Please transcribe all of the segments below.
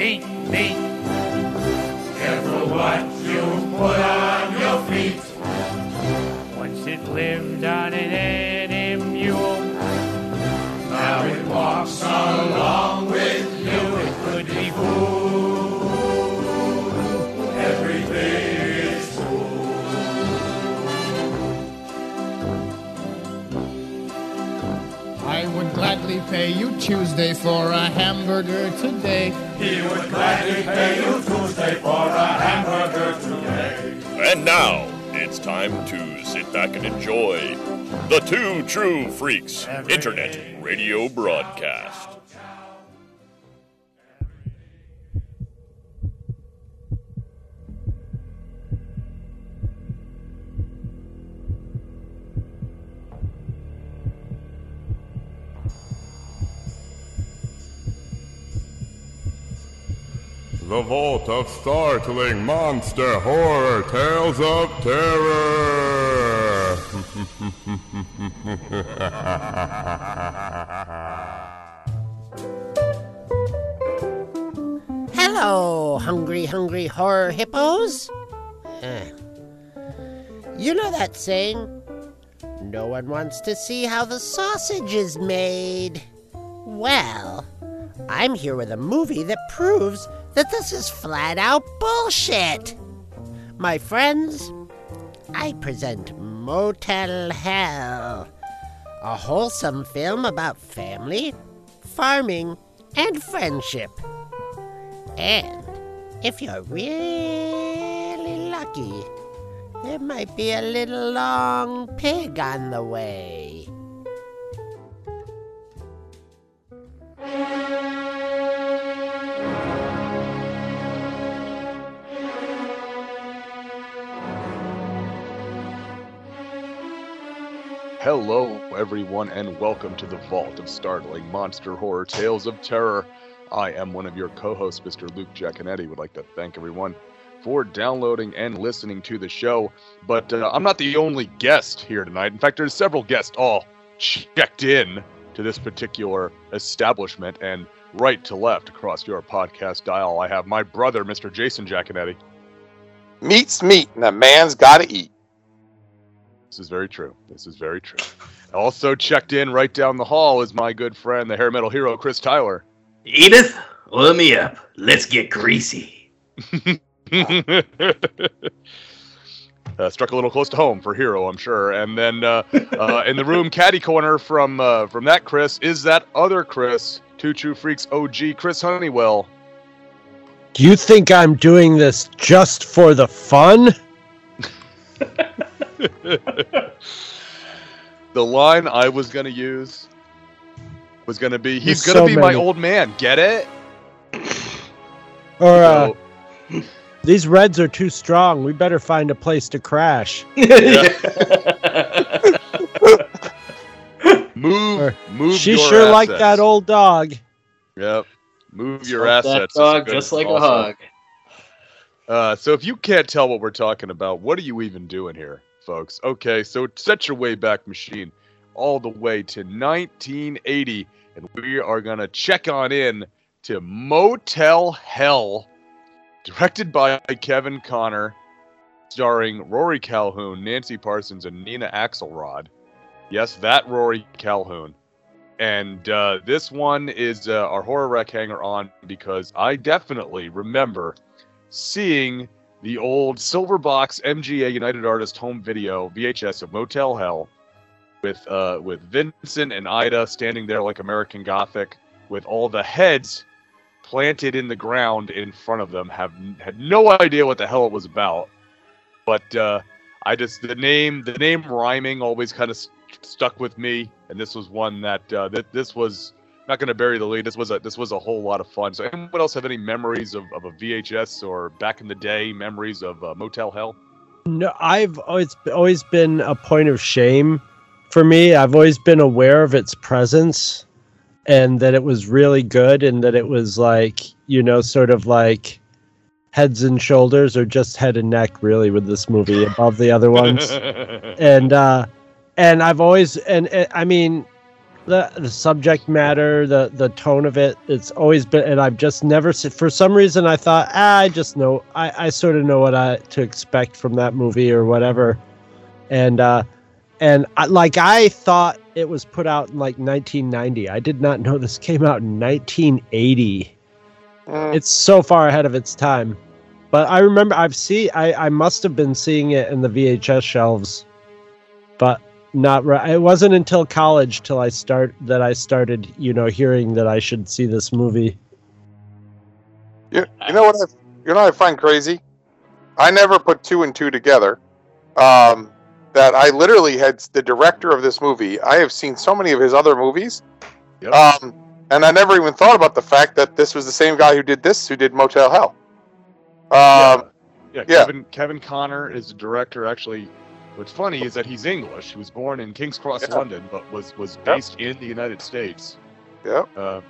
Beat, beat. Careful what you put on your feet. Once it lived on Tuesday for a hamburger today. He would gladly pay you Tuesday for a hamburger today. And now it's time to sit back and enjoy the Two True Freaks Internet Radio Broadcast. The Vault of Startling Monster Horror Tales of Terror. Hello, hungry, hungry horror hippos. Eh. You know that saying? No one wants to see how the sausage is made. Well, I'm here with a movie that proves that this is flat out bullshit. My friends, I present Motel Hell, a wholesome film about family, farming, and friendship. And if you're really lucky, there might be a little long pig on the way. Hello, everyone, and welcome to the Vault of Startling Monster Horror Tales of Terror. I am one of your co hosts, Mr. Luke Giaconetti. Would like to thank everyone for downloading and listening to the show. But uh, I'm not the only guest here tonight. In fact, there's several guests all checked in to this particular establishment. And right to left across your podcast dial, I have my brother, Mr. Jason Giaconetti. Meat's meat, and a man's got to eat. This is very true. This is very true. Also checked in right down the hall is my good friend, the hair metal hero, Chris Tyler. Edith, oil me up. Let's get greasy. uh, struck a little close to home for Hero, I'm sure. And then uh, uh, in the room, caddy corner from uh, from that Chris is that other Chris, Two True Freaks OG, Chris Honeywell. Do you think I'm doing this just for the fun? the line I was gonna use was gonna be, "He's There's gonna so be my old man." Get it? Or uh, So- these reds are too strong. We better find a place to crash. move, Or, move. she your sure like assets. that old dog. Yep. Move your Fuck that assets. is dog good just like a also. hug. Uh, so if you can't tell what we're talking about, what are you even doing here, folks? Okay, so set your way back machine all the way to 1980, and we are gonna check on in to Motel Hell, directed by Kevin Connor, starring Rory Calhoun, Nancy Parsons, and Nina Axelrod. Yes, that Rory Calhoun. And uh, this one is uh, our horror rec hanger on because I definitely remember seeing the old silver box MGM United Artist home video VHS of Motel Hell with uh, with Vincent and Ida standing there like American Gothic with all the heads planted in the ground in front of them have had no idea what the hell it was about. But uh, I just the name the name rhyming always kind of st- stuck with me. And this was one that uh, that this was not going to bury the lead. This was a this was a whole lot of fun. So, anyone else have any memories of, of a VHS or back in the day memories of uh, Motel Hell? No, I've always always been a point of shame for me. I've always been aware of its presence and that it was really good and that it was like, you know, sort of like heads and shoulders or just head and neck really with this movie above the other ones. and uh and I've always and, and I mean the the subject matter, the the tone of it. It's always been, and I've just never. For some reason, I thought ah, I just know. I I sort of know what I to expect from that movie or whatever, and uh, and I, like I thought it was put out in like 1990. I did not know this came out in 1980. Mm, It's so far ahead of its time. But I remember I've seen I I must have been seeing it in the VHS shelves, but not right. It wasn't until college till I start that I started you know hearing that I should see this movie. you, you know what? I, you know what I find crazy? I never put two and two together. Um, that I literally had the director of this movie. I have seen so many of his other movies, Yep. um, and I never even thought about the fact that this was the same guy who did this, who did Motel Hell. Um, yeah, yeah. Kevin Kevin Connor is the director. Actually, what's funny is that he's English. He was born in King's Cross, Yeah. London, but was was based in the United States. yeah, Um,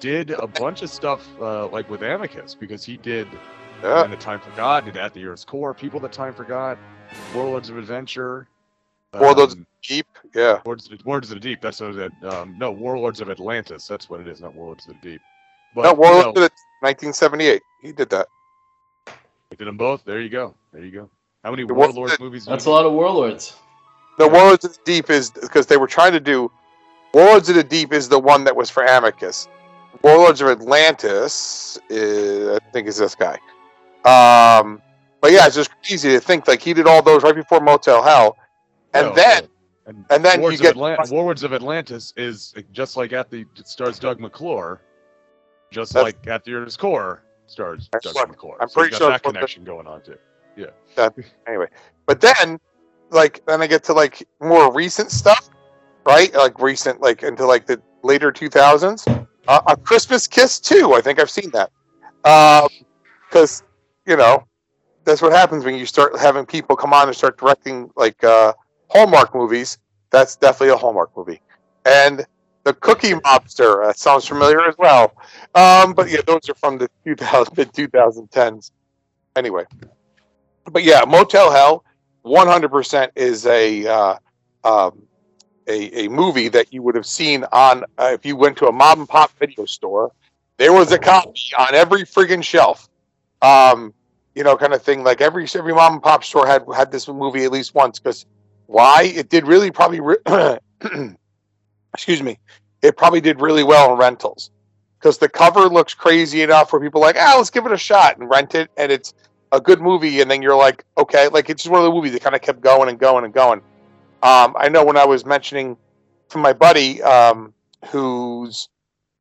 did a bunch of stuff uh, like with Amicus because he did yeah. And the Time Forgot, did At the Earth's Core, People That Time Forgot, Warlords of Adventure. Warlords um, of the Deep. Yeah. Warlords, Warlords of the Deep. That's what it. Um, no, Warlords of Atlantis. That's what it is. Not Warlords of the Deep. But no, you Warlords know, did it 1978. He did that. we did them both. There you go. There you go. How many The War- Warlords movies? That's a lot of warlords. The Warlords of the Deep is because they were trying to do Warlords of the Deep is the one that was for Amicus. Warlords of Atlantis, is, I think, is this guy. Um, but yeah, it's just crazy to think like he did all those right before Motel Hell, and No, then And, and then Warlords you of get Atlant- Warlords of Atlantis is just like at the it stars Doug McClure, just That's- like at the Earth's Core stars That's Doug what- McClure. I'm So you pretty got sure that it's what the- connection going on too. Anyway. But then, like, then I get to like more recent stuff, right? Like recent, like into like the later 2000s. Uh, a Christmas Kiss too. I think I've seen that. Because you know, that's what happens when you start having people come on and start directing like uh, Hallmark movies. That's definitely a Hallmark movie. And the Cookie Mobster uh, sounds familiar as well. Um, but yeah, those are from the 2000 mid 2010s. Anyway, but yeah, Motel Hell, 100% is a uh, um, a, a movie that you would have seen on uh, if you went to a mom and pop video store. There was a copy on every friggin' shelf, um, you know, kind of thing. Like every every mom and pop store had had this movie at least once. Because why? It did really probably. Re- excuse me. It probably did really well in rentals because the cover looks crazy enough where people are like, ah, let's give it a shot and rent it, and it's a good movie, and then you're like, okay, like it's just one of the movies that kind of kept going and going and going. Um, I know when I was mentioning to my buddy, um, who's,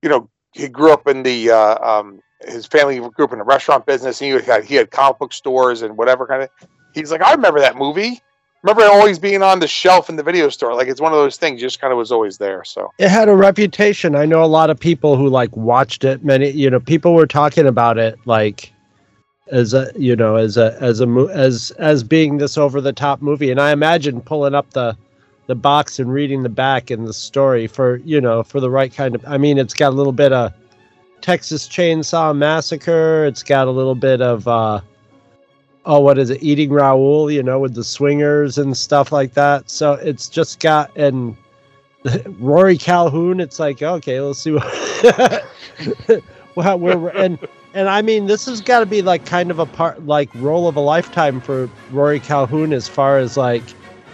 you know, he grew up in the, uh, um, his family grew up in the restaurant business, and he had he had comic book stores and whatever kind of. He's like, I remember that movie. Remember it always being on the shelf in the video store. Like it's one of those things, just kind of was always there. So It had a reputation. I know a lot of people who like watched it. Many, you know, people were talking about it like as a, you know, as a as a as as being this over the top movie. And I imagine pulling up the the box and reading the back and the story for you know for the right kind of. I mean, it's got a little bit of Texas Chainsaw Massacre. It's got a little bit of. uh oh, what is it? Eating Raoul, you know, with the swingers and stuff like that. So it's just got and Rory Calhoun. It's like okay, let's see what. well, we're and and I mean, this has got to be like kind of a part, like role of a lifetime for Rory Calhoun as far as like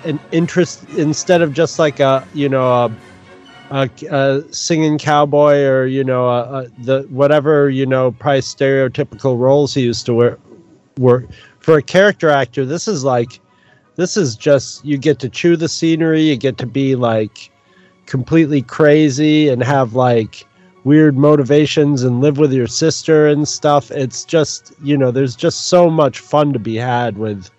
an interest instead of just like a you know a. A, a singing cowboy, or you know, a, the whatever you know, probably stereotypical roles he used to wear, work for a character actor this is like this is just you get to chew the scenery you get to be like completely crazy and have like weird motivations and live with your sister and stuff. It's just you know there's just so much fun to be had with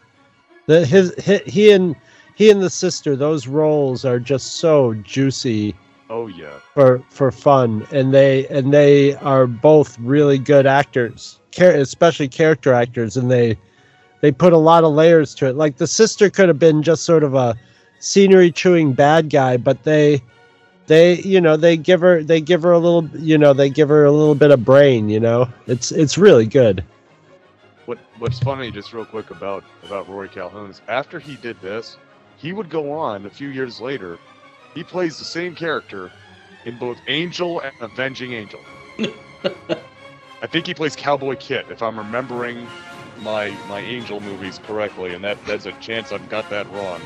the his he, he and he and the sister those roles are just so juicy Oh yeah. for for fun. And they and they are both really good actors char- especially character actors. And they they put a lot of layers to it. Like the sister could have been just sort of a scenery chewing bad guy but they they you know they give her they give her a little you know they give her a little bit of brain you know it's it's really good What What's funny, just real quick about about Rory Calhoun is after he did this, he would go on a few years later. He plays the same character in both Angel and Avenging Angel. I think he plays Cowboy Kit, if I'm remembering my my Angel movies correctly, and that that's a chance I've got that wrong.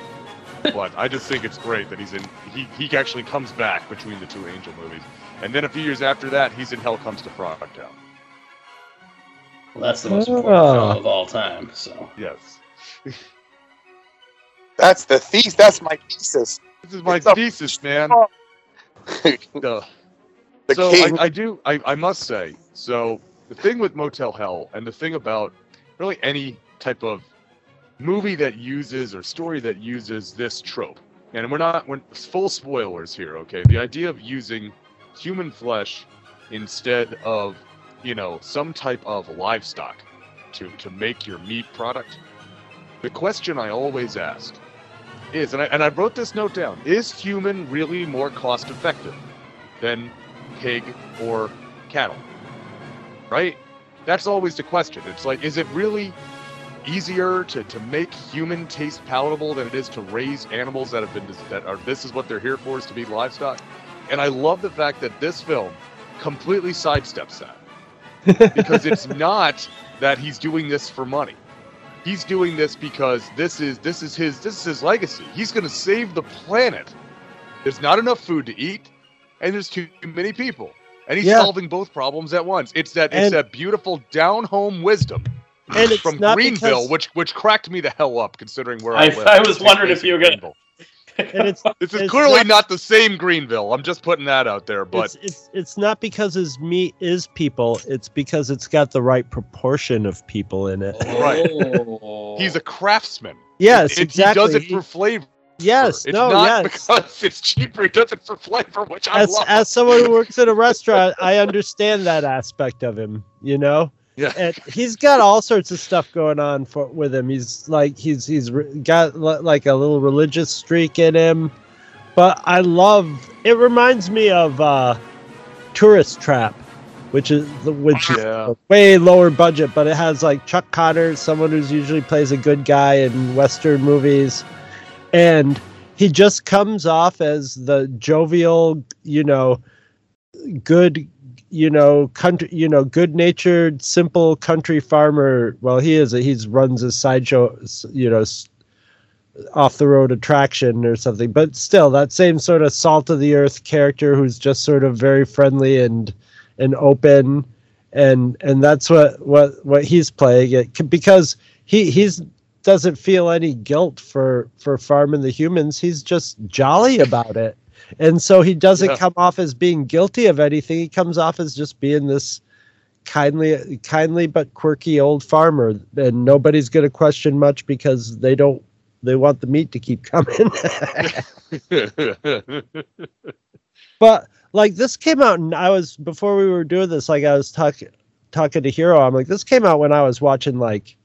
But I just think it's great that he's in. He he actually comes back between the two Angel movies, and then a few years after that, he's in Hell Comes to Frogtown. Well, that's the most important Oh. film of all time. So Yes, That's the thesis. That's my thesis. this is my It's a- thesis, man. the The- so king. I, I do I, I must say so the thing with motel hell and the thing about really any type of movie that uses or story that uses this trope. And we're not we're full spoilers here okay? The idea of using human flesh instead of you know some type of livestock to to make your meat product the question i always ask is and I, and I wrote this note down is human really more cost effective than pig or cattle? Right? That's always the question. It's like is it really easier to, to make human taste palatable than it is to raise animals that have been that are this is what they're here for is to be livestock. And i love the fact that this film completely sidesteps that. Because it's not that he's doing this for money. He's doing this because this is this is his this is his legacy. He's going to save the planet. There's not enough food to eat and there's too many people. And he's Yeah. solving both problems at once. It's that it's And- that beautiful down home wisdom And it's from not greenville because- which which cracked me the hell up considering where i, I, live I was wondering if you were gonna. Greenville. and it's this is it's clearly not- not, the same greenville i'm just putting that out there but it's, it's it's not because his meat is people. It's because it's got the right proportion of people in it. Right. Oh. he's a craftsman Yes, It- exactly. he does it for flavor yes, it's no, not yes. because it's cheaper he does it for flavor which i As love as someone who works at a restaurant, I understand that aspect of him. You know, yeah and he's got all sorts of stuff going on for with him. He's like he's he's got li- like a little religious streak in him. But I love. It reminds me of uh, Tourist Trap, which is which is way lower budget, but it has like Chuck Connor, someone who's usually plays a good guy in Western movies, and he just comes off as the jovial, you know, good, you know, country, you know, good-natured, simple country farmer. Well, he is. A, he's runs a sideshow, you know, off the road attraction or something, but still that same sort of salt of the earth character who's just sort of very friendly and and open and and that's what what what he's playing it because he he's doesn't feel any guilt for for farming the humans he's just jolly about it and so he doesn't Yeah. come off as being guilty of anything. He comes off as just being this kindly kindly but quirky old farmer. And nobody's going to question much because they don't they want the meat to keep coming. But like this came out and i was before we were doing this like i was talking talking to hero i'm like this came out when i was watching like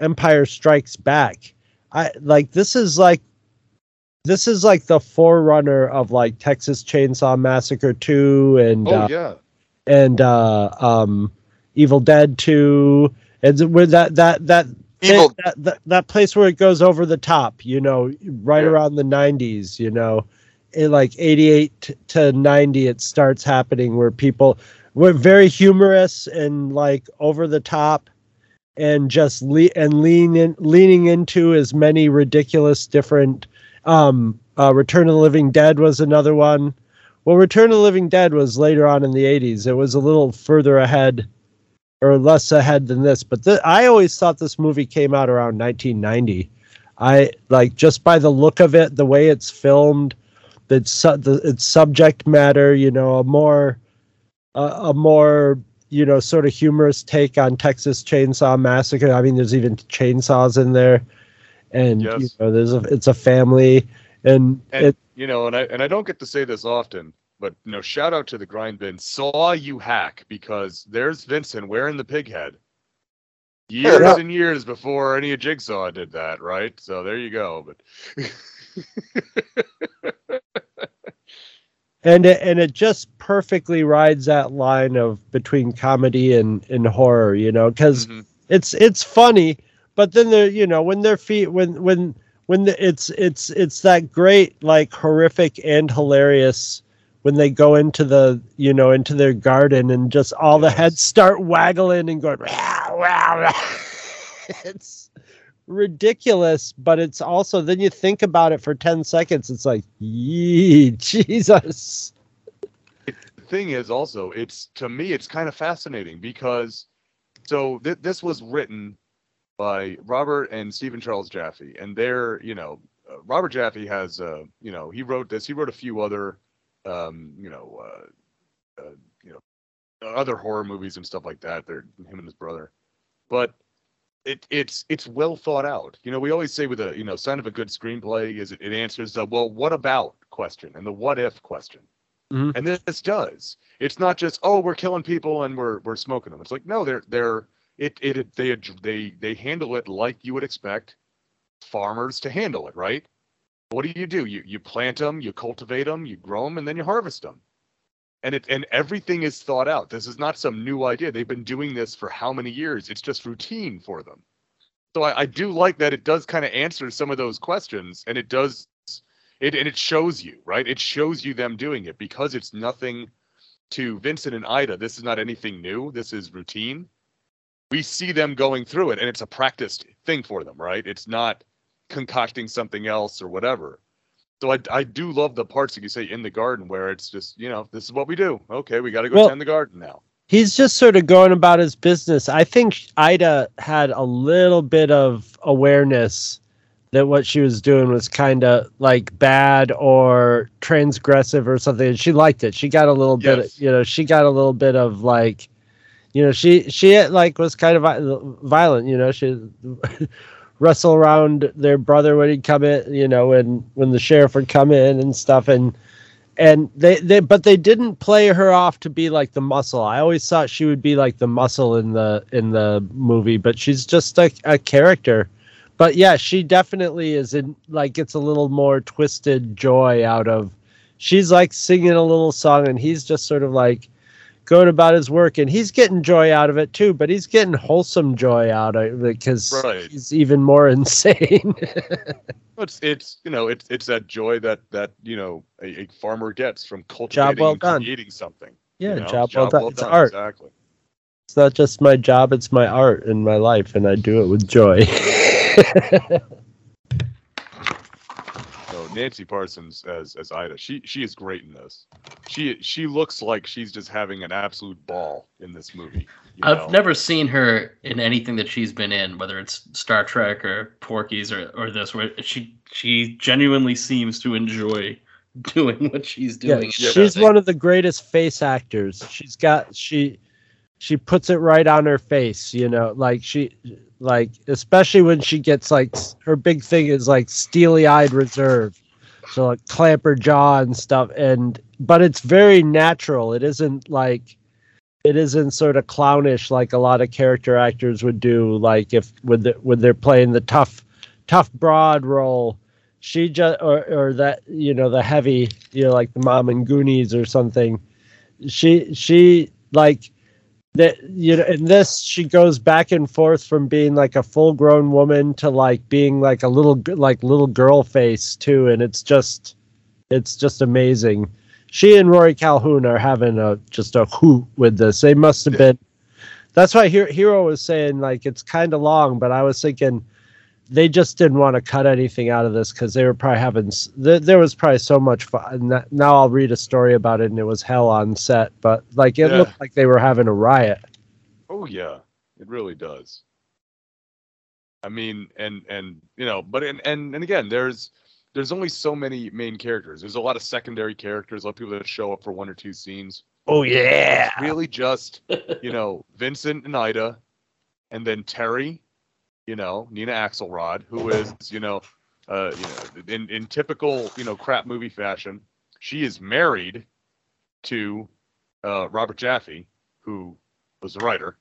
empire strikes back. I like this is like this is like the forerunner of like texas chainsaw massacre 2 and oh uh, yeah. and uh um evil dead 2 and with that that that Evil- that, that that place where it goes over the top you know right Yeah. around the 90s you know. In like 88 to 90 it starts happening where people were very humorous and like over the top and just le- and lean in, leaning into as many ridiculous different um uh, return of the living dead was another one. Well return of the living dead was later on in the 80s it was a little further ahead or less ahead than this but th- i always thought this movie came out around 1990 i like just by the look of it the way it's filmed its su- the, its subject matter you know a more uh, a more you know sort of humorous take on texas chainsaw massacre. I mean there's even chainsaws in there and you know there's a it's a family and, and it you know and i and i don't get to say this often but you know shout out to the grind bin saw you hack because there's vincent wearing the pig head years Yeah. and years before any of jigsaw did that right so there you go but and it, and it just perfectly rides that line of between comedy and, and horror you know because Mhm. it's it's funny but then they're you know when their feet when when when the, it's it's it's that great like horrific and hilarious when they go into the you know into their garden and just all the heads start waggling and going "Rah, rah, rah." it's ridiculous but it's also then you think about it for 10 seconds it's like yee jesus the thing is also it's to me it's kind of fascinating because so th- this was written by Robert and Stephen Charles Jaffe and they're you know uh, Robert Jaffe has uh you know he wrote this he wrote a few other um you know uh, uh you know other horror movies and stuff like that they're him and his brother but it it's it's well thought out you know we always say with a you know sign of a good screenplay is it, it answers the well what about question and the what if question Mhm. and this, this does. It's not just oh we're killing people and we're we're smoking them. It's like no they're they're it it, they they they handle it like you would expect farmers to handle it, right? What do you do? You you plant them, you cultivate them, you grow them, and then you harvest them. And it and everything is thought out. This is not some new idea. They've been doing this for how many years? It's just routine for them. So I, I do like that it does kind of answer some of those questions, and it does it and it shows you right it shows you them doing it because it's nothing to vincent and ida this is not anything new this is routine we see them going through it and it's a practiced thing for them right it's not concocting something else or whatever so i, I do love the parts that you say in the garden where it's just you know this is what we do okay we got to go Well- tend the garden now he's just sort of going about his business. I think Ida had a little bit of awareness that what she was doing was kind of like bad or transgressive or something. And she liked it. She got a little bit, Yes. you know, she got a little bit of like, you know, she she like was kind of violent. You know, she wrestle around their brother when he'd come in. You know, when when the sheriff would come in and stuff and and they, they but they didn't play her off to be like the muscle i always thought she would be like the muscle in the in the movie but she's just a, a character but yeah she definitely is in like gets a little more twisted joy out of she's like singing a little song and he's just sort of like going about his work and he's getting joy out of it too but he's getting wholesome joy out of it because Right. he's even more insane it's it's you know it's it's that joy that that you know a, a farmer gets from cultivating well and creating something yeah you know? job, well done it's art exactly It's not just my job, it's my art in my life, and I do it with joy. So Nancy Parsons as as Ida, she she is great in this. She she looks like she's just having an absolute ball in this movie. you I've know? never seen her in anything that she's been in, whether it's Star Trek or Porky's or, or this, where she she genuinely seems to enjoy doing what she's doing. yeah, doing. she's one of the greatest face actors. She's got she she puts it right on her face, you know, like she like especially when she gets like her big thing is like steely eyed reserve. So like clamp her jaw and stuff and but it's very natural. It isn't like it isn't sort of clownish like a lot of character actors would do like if when they when they're playing the tough tough broad role she just or, or that you know the heavy you know like the mom and goonies or something she she like that you know in this she goes back and forth from being like a full grown woman to like being like a little like little girl face too and it's just it's just amazing. She and rory calhoun are having a just a hoot with this. They must have been that's why Hero, Hero was saying like it's kind of long but i was thinking they just didn't want to cut anything out of this because they were probably having s- there, there was probably so much fun now i'll read a story about it and it was hell on set but like it Yeah. looked like they were having a riot Oh yeah, it really does. I mean, and and you know, but and and and again, there's there's only so many main characters. There's a lot of secondary characters, a lot of people that show up for one or two scenes. oh yeah It's really just you know Vincent and Ida, and then Terry, you know Nina Axelrod, who is you know, uh, you know, in in typical you know crap movie fashion, she is married to uh, Robert Jaffe, who was the writer,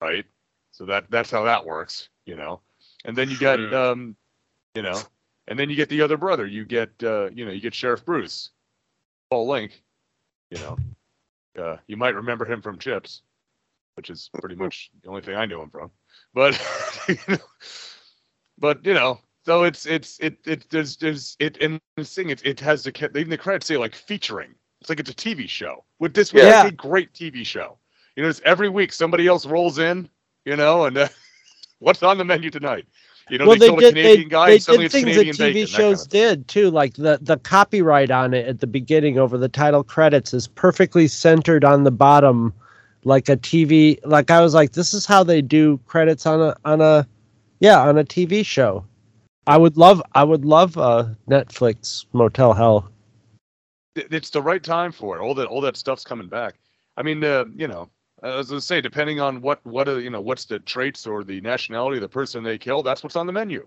right? So that that's how that works, you know. And then you got True. um, you know, and then you get the other brother. You get uh, you know, you get Sheriff Bruce, Paul Linke, you know. Uh, you might remember him from Chips, which is pretty much the only thing I knew him from. But you know, but you know, so it's it's it it there's there's it and the thing it it has the even the credits say like featuring. It's like it's a TV show. With this was Yeah. a great TV show. You know, it's every week somebody else rolls in, you know, and uh, what's on the menu tonight? You know, well, they, they did. a Canadian They, guy they did things Canadian that TV bacon. that kind of shows did too. Like the the copyright on it at the beginning over the title credits is perfectly centered on the bottom, like a TV. Like I was like, this is how they do credits on a on a, yeah, on a TV show. I would love I would love uh, Netflix Motel Hell. it's the right time for it. All that all that stuff's coming back. I mean, uh, you know, as I say, depending on what what uh, you know, what's the traits or the nationality of the person they kill, that's what's on the menu.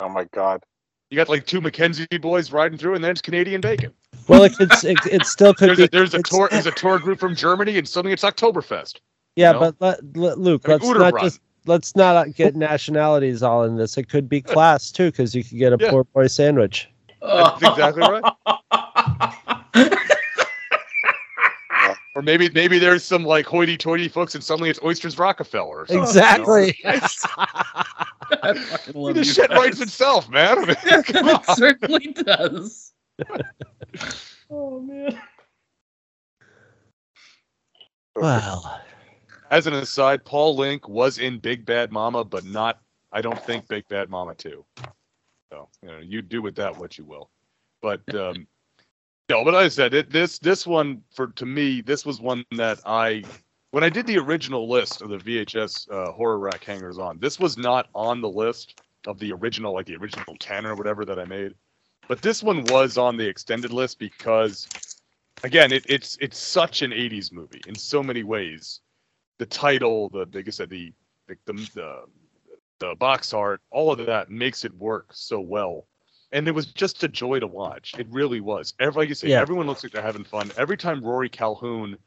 Oh my god. You got like two Mackenzie boys riding through, and then it's Canadian bacon. Well, it could it, it still could There's be a, there's a tour there's a tour group from Germany, and suddenly it's Oktoberfest. Yeah, know? but let, let, Luke, I mean, let's not Uterbrand. just let's not uh, get nationalities all in this. It could be class too, because you could get a Yeah. poor boy sandwich. That's exactly right. Or maybe maybe there's some like hoity-toity folks, and suddenly it's oysters Rockefeller. Or something, Exactly. You know? I fucking love this you shit guys. writes itself, man. I mean, come on. it certainly does. Oh man. Well, As an aside, Paul Linke was in Big Bad Mama, but not. I don't think Big Bad Mama two. So you know, you do with that what you will. But um, no, but I said it, this this one for to me this was one that I when I did the original list of the VHS uh, horror rack hangers on. This was not on the list of the original like the original ten or whatever that I made. But this one was on the extended list because again it, it's it's such an 80s movie in so many ways the title, the like I said, the the the, the, box art, all of that makes it work so well. And it was just a joy to watch. It really was. Every, like you say, Yeah. everyone looks like they're having fun. Every time Rory Calhoun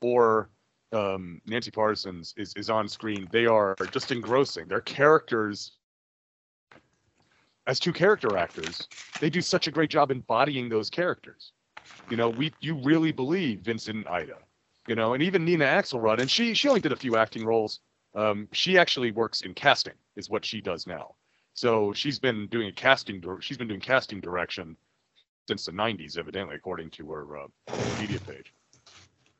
or um, Nancy Parsons is, is on screen, they are just engrossing. Their characters, as two character actors, they do such a great job embodying those characters. You know, we you really believe Vincent and Ida you know, and even Nina Axelrod, and she she only did a few acting roles. Um, she actually works in casting, is what she does now. So she's been doing a casting. She's been doing casting direction since the '90s, evidently, according to her uh, media page.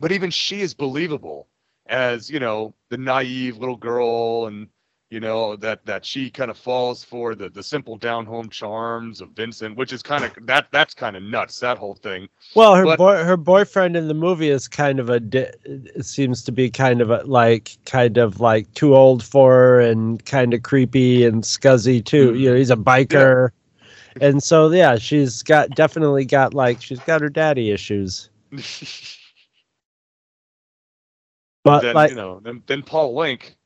But even she is believable as you know the naive little girl, and you know that that she kind of falls for the the simple down home charms of Vincent, which is kind of that that's kind of nuts. That whole thing. well, her But- boy, her boyfriend in the movie is kind of a. Di- it seems to be kind of a, like kind of like too old for her and kind of creepy and scuzzy too. Mm-hmm. You know, he's a biker, and so yeah, she's got definitely got like she's got her daddy issues. But then like, you know, then then Paul Linke,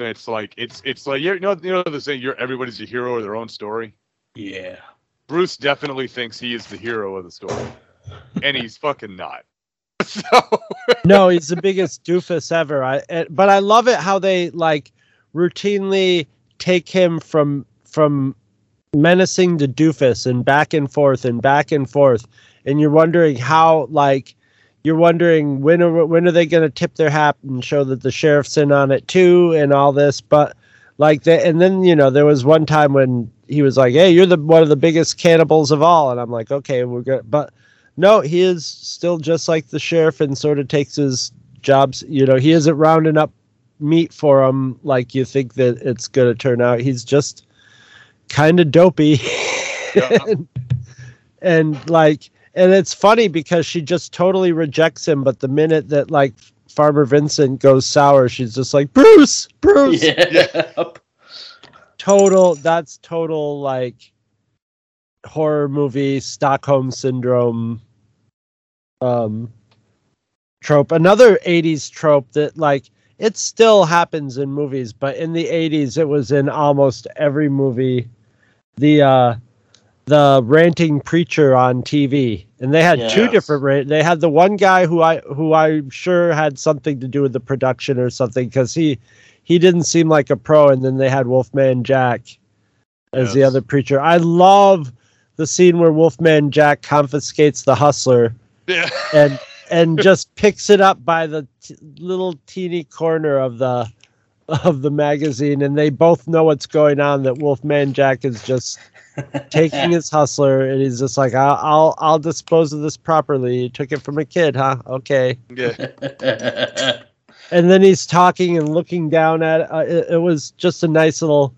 it's like it's it's like you know you know the saying you're everybody's a hero of their own story. Yeah. Bruce definitely thinks he is the hero of the story, and he's fucking not. So no, he's the biggest doofus ever. I eh, but I love it how they like routinely take him from from menacing to doofus and back and forth and back and forth, and you're wondering how like you're wondering when are when are they going to tip their hat and show that the sheriff's in on it too and all this, but like that and then you know there was one time when he was like hey you're the one of the biggest cannibals of all and i'm like okay we're good but no he is still just like the sheriff and sort of takes his jobs you know he isn't rounding up meat for him like you think that it's going to turn out. He's just kind of dopey and, and like and it's funny because she just totally rejects him but the minute that like farmer vincent goes sour she's just like bruce bruce. Yeah. total that's total like horror movie stockholm syndrome um trope. Another 80s trope that like it still happens in movies but in the 80s it was in almost every movie. The uh the ranting preacher on TV and they had two different they had the one guy who I who I'm sure had something to do with the production or something cuz he he didn't seem like a pro. And then they had Wolfman Jack as the other preacher. I love the scene where Wolfman Jack confiscates the hustler yeah, and and just picks it up by the t- little teeny corner of the of the magazine, and they both know what's going on. That Wolfman Jack is just taking his hustler, and he's just like, "I'll, I'll, I'll dispose of this properly." You took it from a kid, huh? Okay. Yeah. And then he's talking and looking down at it. Uh, it, it was just a nice little,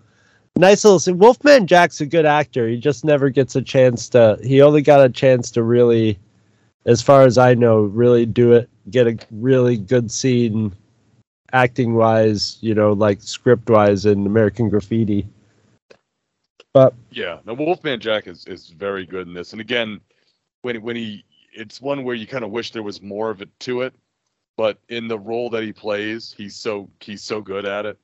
nice little. scene. Wolfman Jack's a good actor. He just never gets a chance to. He only got a chance to really, as far as I know, really do it. Get a really good scene, acting wise. You know, like script wise in American Graffiti. But Yeah, no, Wolfman Jack is, is very good in this. And again, when when he, it's one where you kind of wish there was more of it to it, but in the role that he plays, he's so he's so good at it.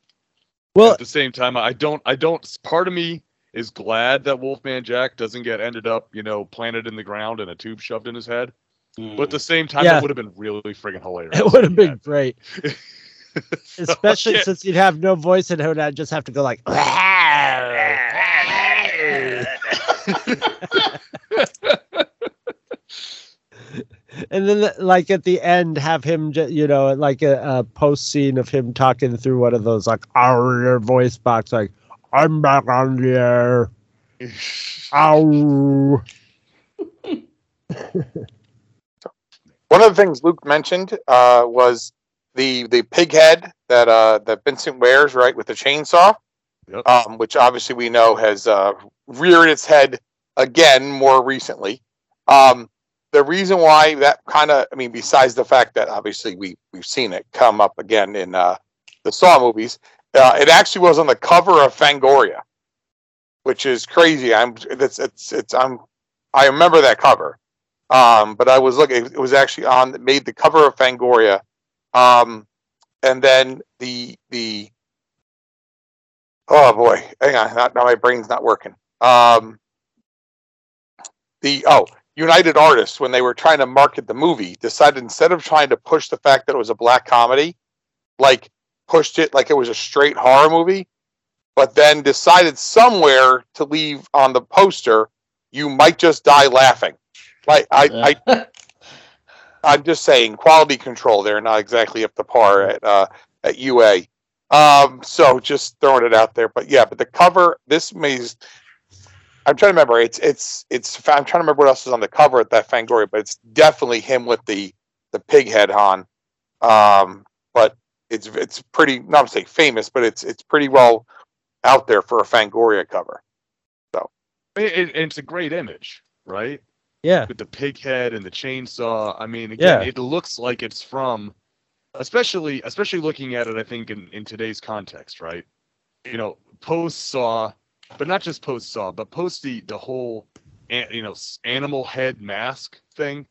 Well, at the same time, I don't I don't. Part of me is glad that Wolfman Jack doesn't get ended up, you know, planted in the ground and a tube shoved in his head. But at the hmm. same time, Yeah. it would have been really friggin' hilarious. it would have been great, especially yeah. since he'd have no voice and he'd just have to go like. and then like at the end have him ju- you know like a, a post scene of him talking through one of those like our voice box like i'm back on the air Ow. One of the things Luke mentioned uh, was the the pig head that uh, that Vincent wears, right, with the chainsaw, Yep. um, which obviously we know has uh, reared its head again more recently. Um, the reason why that kind of, I mean, besides the fact that obviously we we've seen it come up again in uh, the Saw movies, uh, it actually was on the cover of Fangoria, which is crazy. I'm it's it's it's I'm I remember that cover. Um, but I was looking; it was actually on made the cover of Fangoria, um, and then the the oh boy, hang on, now, now my brain's not working. Um, the oh United Artists when they were trying to market the movie decided instead of trying to push the fact that it was a black comedy, like pushed it like it was a straight horror movie, but then decided somewhere to leave on the poster, you might just die laughing. Like I, I I'm just saying quality control. They're not exactly up to par at uh, at UA. Um, so just throwing it out there. But yeah, but the cover this maze. I'm trying to remember. It's it's it's. I'm trying to remember what else is on the cover at that Fangoria, but it's definitely him with the the pig head on. Um, but it's it's pretty. Not to say famous, but it's it's pretty well out there for a Fangoria cover. So It, it- it's a great image, right? Yeah. With the pig head and the chainsaw. I mean, again, Yeah. it looks like it's from, especially especially looking at it. I think in in today's context, right? You know, post saw, but not just post saw, but post the the whole, you know, animal head mask thing.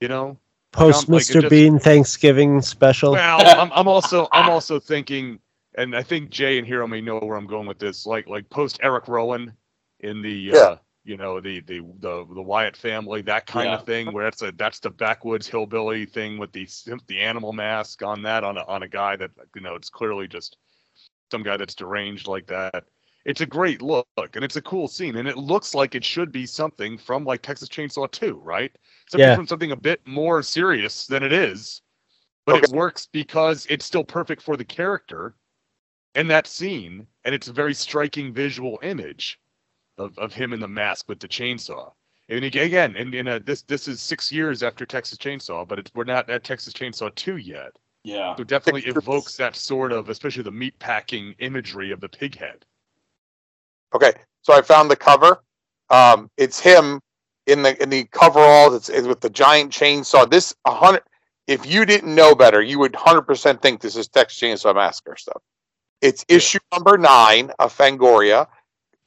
You know, post Like, it mr just- bean thanksgiving special Well, I'm, I'm also I'm also thinking, and I think Jay and Hero may know where I'm going with this. Like like post Erick Rowan in the uh, you know the the the the Wyatt family that kind Yeah. of thing where it's a that's the backwoods hillbilly thing with the the animal mask on that on a on a guy that you know it's clearly just some guy that's deranged like that. It's a great look and it's a cool scene and it looks like it should be something from like Texas Chainsaw 2, right? Something Yeah. from something a bit more serious than it is but it works because it's still perfect for the character and that scene and it's a very striking visual image of, of him in the mask with the chainsaw and again and in a, uh, this this is six years after texas chainsaw but it's, we're not at texas chainsaw 2 yet Yeah. so it definitely evokes that sort of especially the meat packing imagery of the pig head Okay, so I found the cover. Um, it's him in the in the coveralls. It's, it's with the giant chainsaw. This a hundred. If you didn't know better, you would hundred percent think this is Texas Chainsaw Massacre stuff. It's issue number nine of Fangoria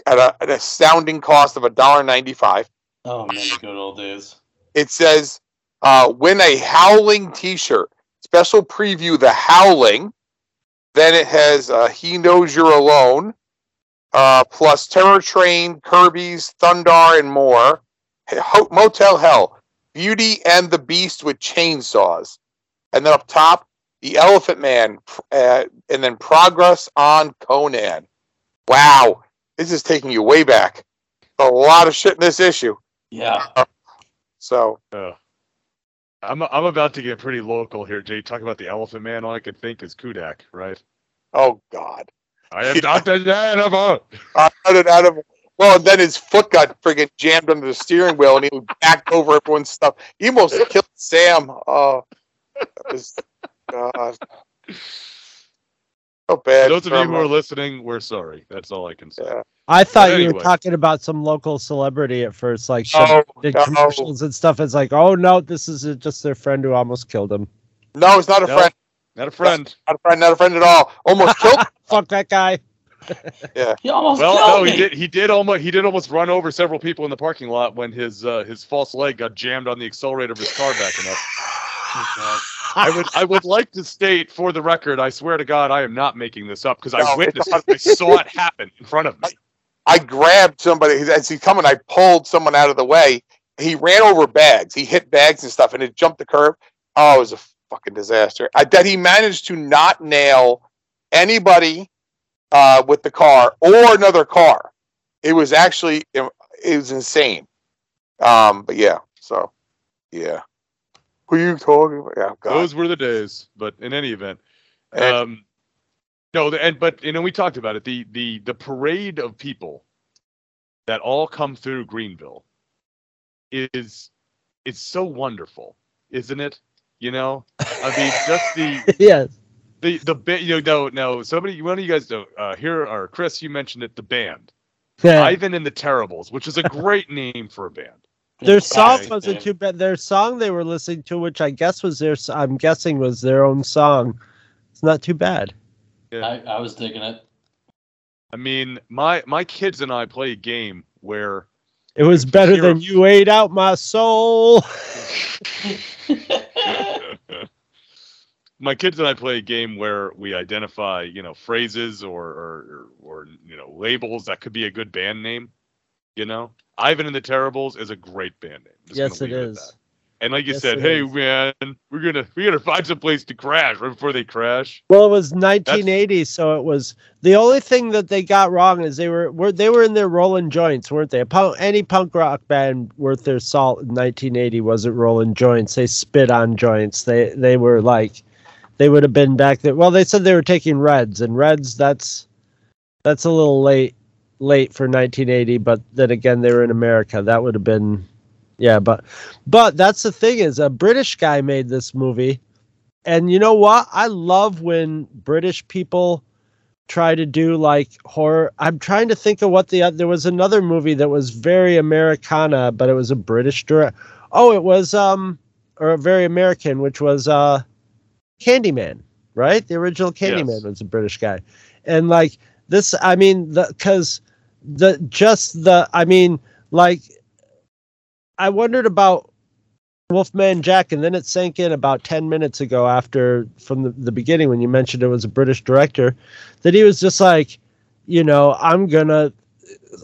at a, an astounding cost of a dollar ninety five. Oh man, the good old days. It says, uh, "Win a Howling T-shirt." Special preview: The Howling. Then it has uh, "He Knows You're Alone." Uh, plus Terror Train, Kirby's, Thundarr, and more. Ho- Motel Hell, Beauty and the Beast with chainsaws, and then up top, the Elephant Man, uh, and then Progress on Conan. Wow, this is taking you way back. A lot of shit in this issue. Yeah. So uh, I'm I'm about to get pretty local here, Jay. Talk about the Elephant Man. All I can think is Kudak, right? Oh God. I am Doctor Danimal. I cut it out of. Well, and then his foot got friggin' jammed under the steering wheel, and he backed over everyone's stuff. He almost killed Sam. Oh, that was God. So bad. For those of you who are listening, we're sorry. That's all I can say. Yeah. I thought But you were talking about some local celebrity at first, like Oh, Chef did no. commercials and stuff. It's like, oh no, this is just their friend who almost killed him. No, it's not a No. friend. Not a friend. Not a friend. Not a friend at all. Almost killed. Fuck that guy. yeah. He almost Well, killed no, me. he did. He did almost. He did almost run over several people in the parking lot when his uh, his false leg got jammed on the accelerator of his car backing up. I would I would like to state for the record, I swear to God, I am not making this up because No, I witnessed not. it. I saw it happen in front of me. I grabbed somebody as he coming. I pulled someone out of the way. He ran over bags. He hit bags and stuff, and it jumped the curb. Oh, it was a fucking disaster. I, that he managed to not nail anybody uh, with the car or another car. It was actually it, was insane. Um, but yeah, so yeah. Who you talking about? Yeah, God. Those were the days. But in any event, And- um, no, the, and but you know we talked about it. The the the parade of people that all come through Greenville is is so wonderful, isn't it? You know, I mean, just the yes. the the bit. You know, no, no. Somebody, one of you guys know. Uh, here, or Chris, you mentioned it. The band, Yeah. Ivan and the Terribles, which is a great name for a band. Their song Right. wasn't too bad. Their song they were listening to, which I guess was their, I'm guessing was their own song. It's not too bad. I, I was digging it. I mean, my my kids and I play a game where It was better than a- you ate out my soul. my kids and I play a game where we identify, you know, phrases or or, or, you know labels that could be a good band name. You know, Ivan and the Terribles is a great band name. Just yes, it at And like you Yes, said, hey is. man, we're gonna we're gonna find some place to crash right before they crash. Well, it was 1980, so it was the only thing that they got wrong is they were, were they were in their rolling joints, weren't they? A punk, any punk rock band worth their salt in 1980 wasn't rolling joints. They spit on joints. They they were like they would have been back there. Well, they said they were taking Reds, and Reds that's that's a little late late for 1980. But then again, they were in America. That would have been yeah. But but that's the thing is a British guy made this movie. And you know what? I love when British people try to do like horror. I'm trying to think of what the there was another movie that was very Americana, but it was a British direct. Oh, it was um or very American, which was uh Candyman, right? The original Candyman Yes. was a British guy, and like this, I mean, the because the just the I mean, like I wondered about Wolfman Jack, and then it sank in about 10 minutes ago after from the, the beginning when you mentioned it was a British director that he was just like, you know, I'm gonna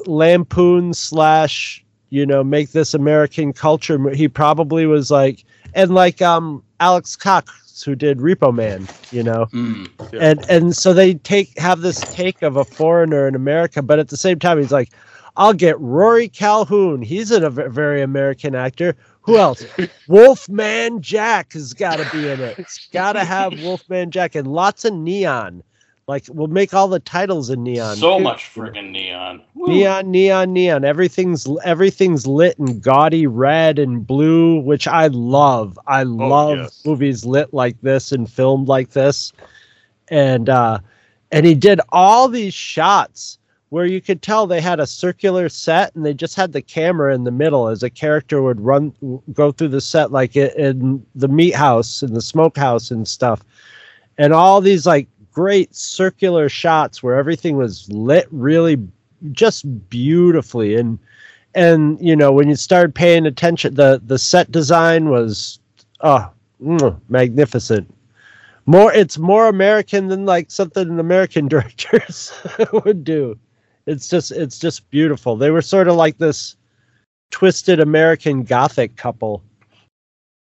lampoon slash, you know, make this American culture. He probably was like, and like um Alex Cox who did Repo Man, you know, Mm. and and so they take have this take of a foreigner in America, but at the same time he's like, I'll get Rory Calhoun. He's a very American actor. Who else? Wolfman Jack has got to be in it. It's got to have Wolfman Jack and lots of neon. Like we'll make all the titles in neon. So too. much friggin' neon. Woo. Neon, neon, neon. Everything's everything's lit in gaudy red and blue, which I love. I love yes. movies lit like this and filmed like this. And uh and he did all these shots where you could tell they had a circular set and they just had the camera in the middle as a character would run go through the set like in the meat house and the smokehouse and stuff and all these like great circular shots where everything was lit really just beautifully. And and you know when you started paying attention the the set design was oh mm, magnificent. More it's more american than like something an american directors would do. It's just it's just beautiful. They were sort of like this twisted american gothic couple.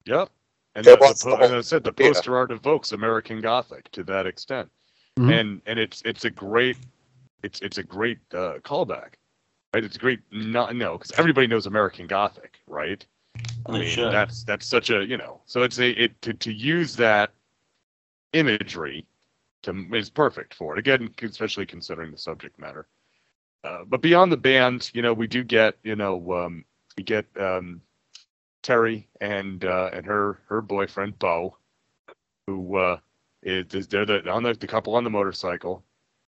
Yep. And, Yeah, the, the po- and I said the yeah. poster art evokes American Gothic to that extent, Mhm. and and it's it's a great it's it's a great uh, callback, right? It's a great. Not no, because everybody knows American Gothic, right? I mean, should. that's that's such a you know. So it's a it to to use that imagery to is perfect for it. Again, especially considering the subject matter. Uh, but beyond the band, you know, we do get, you know, um, we get um, Terry and uh, and her her boyfriend Bo, who uh, is, is they're the on the, the couple on the motorcycle,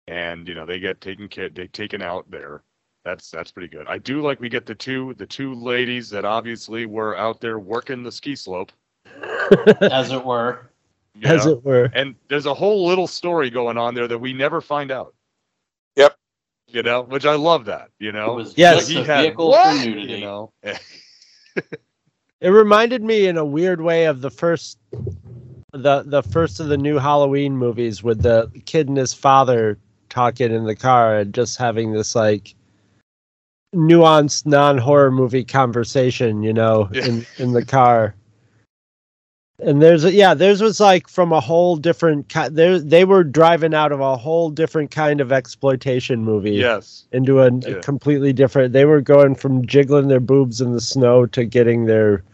and you know they get taken care they taken out there. That's that's pretty good. I do like we get the two the two ladies that obviously were out there working the ski slope, as it were. you As it were. And there's a whole little story going on there that we never find out. Yep. You know, which I love that. You know, It was Yes. just He a had vehicle what? for nudity. you know. It reminded me in a weird way of the first the the first of the new Halloween movies with the kid and his father talking in the car and just having this like nuanced non-horror movie conversation, you know, Yeah. in in the car. And there's a, yeah, theirs was like from a whole different kind. They they were driving out of a whole different kind of exploitation movie yes. into a, a Yeah. completely different. They were going from jiggling their boobs in the snow to getting their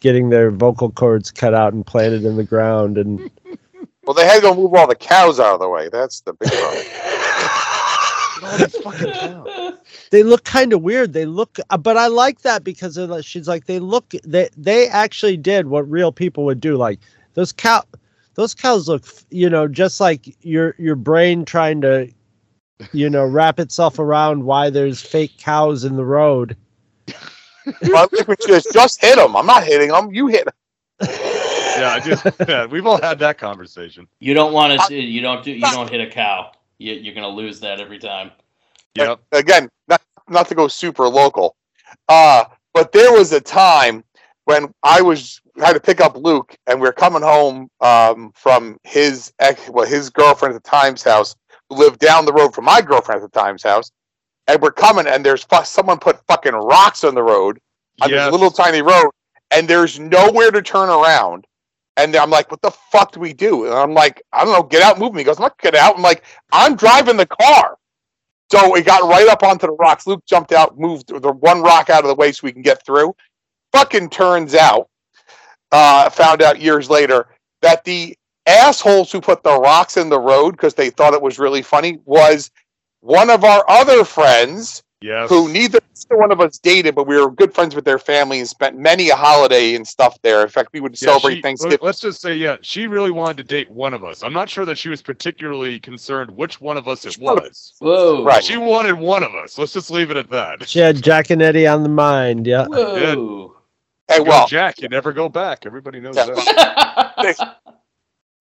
getting their vocal cords cut out and planted in the ground. And Well, they had to go move all the cows out of the way. That's the big problem. All these fucking cows. They look kind of weird. They look, uh, but I like that because they're she's like they look. They they actually did what real people would do. Like those cow, those cows look, you know, just like your your brain trying to, you know, wrap itself around why there's fake cows in the road. well, I think we just, just hit them. I'm not hitting them. You hit 'em. Yeah, I just yeah, we've all had that conversation. You don't want to. You don't do. You don't hit a cow. You, you're gonna lose that every time. Yep. again, not not to go super local, uh, but there was a time when I was had to pick up Luke, and we are coming home um, from his ex, well, his girlfriend at the time's house, who lived down the road from my girlfriend at the time's house, and we're coming, and there's fu- someone put fucking rocks on the road on Yes. this little tiny road, and there's nowhere to turn around. And I'm like, what the fuck do we do? And I'm like, I don't know, get out, move me. He goes, I'm not get out. I'm like, I'm driving the car. So it got right up onto the rocks. Luke jumped out, moved the one rock out of the way so we can get through. Fucking turns out, uh, found out years later that the assholes who put the rocks in the road because they thought it was really funny was one of our other friends Yes. who neither neither one of us dated, but we were good friends with their family and spent many a holiday and stuff there. In fact, we would Yeah, celebrate she- Thanksgiving. Let's just say, yeah, she really wanted to date one of us. I'm not sure that she was particularly concerned which one of us it was. Whoa. Right. She wanted one of us. Let's just leave it at that. She had Jack and Eddie on the mind. Yeah. Whoa. Hey, well, Jack, you never go back. Everybody knows Yeah. that.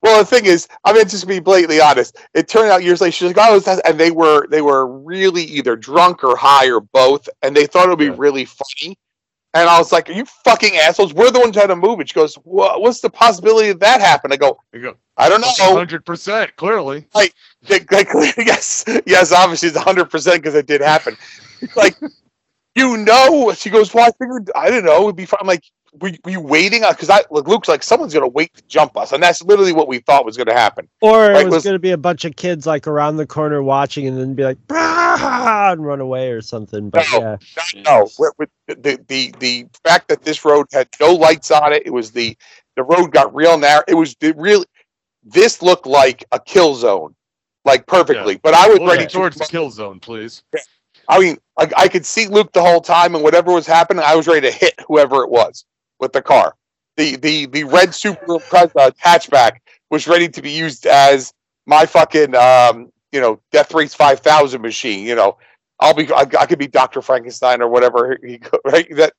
Well, the thing is, I mean, just to be blatantly honest, it turned out years later she's like, "Oh," not-" and they were they were really either drunk or high or both, and they thought it would be Yeah. really funny. And I was like, "Are you fucking assholes? We're the ones who had to move it." She goes, "What? What's the possibility of that happen?" I go, go, "I don't know." hundred percent, clearly. They- they- yes, yes, obviously it's hundred percent because it did happen. Like, you know, she goes, "Well, I figured I don't know. It'd be fine." I'm like, "Were, were you waiting on?" Because I look, Luke's like, "Someone's gonna wait to jump us," and that's literally what we thought was gonna happen. Or it was was- going to be a bunch of kids like around the corner watching and then be like, "Brah!" and run away or something. But No. yeah, No, with, with the, the the fact that this road had no lights on it, it was the the road got real narrow. It was the real. This looked like a kill zone, like perfectly. But I was Look ready to. towards the kill zone, please. I mean, I, I could see Luke the whole time, and whatever was happening, I was ready to hit whoever it was with the car. The the the red super uh, hatchback was ready to be used as my fucking um you know Death Race five thousand machine. You know, I'll be I, I could be Doctor Frankenstein or whatever. He, right? That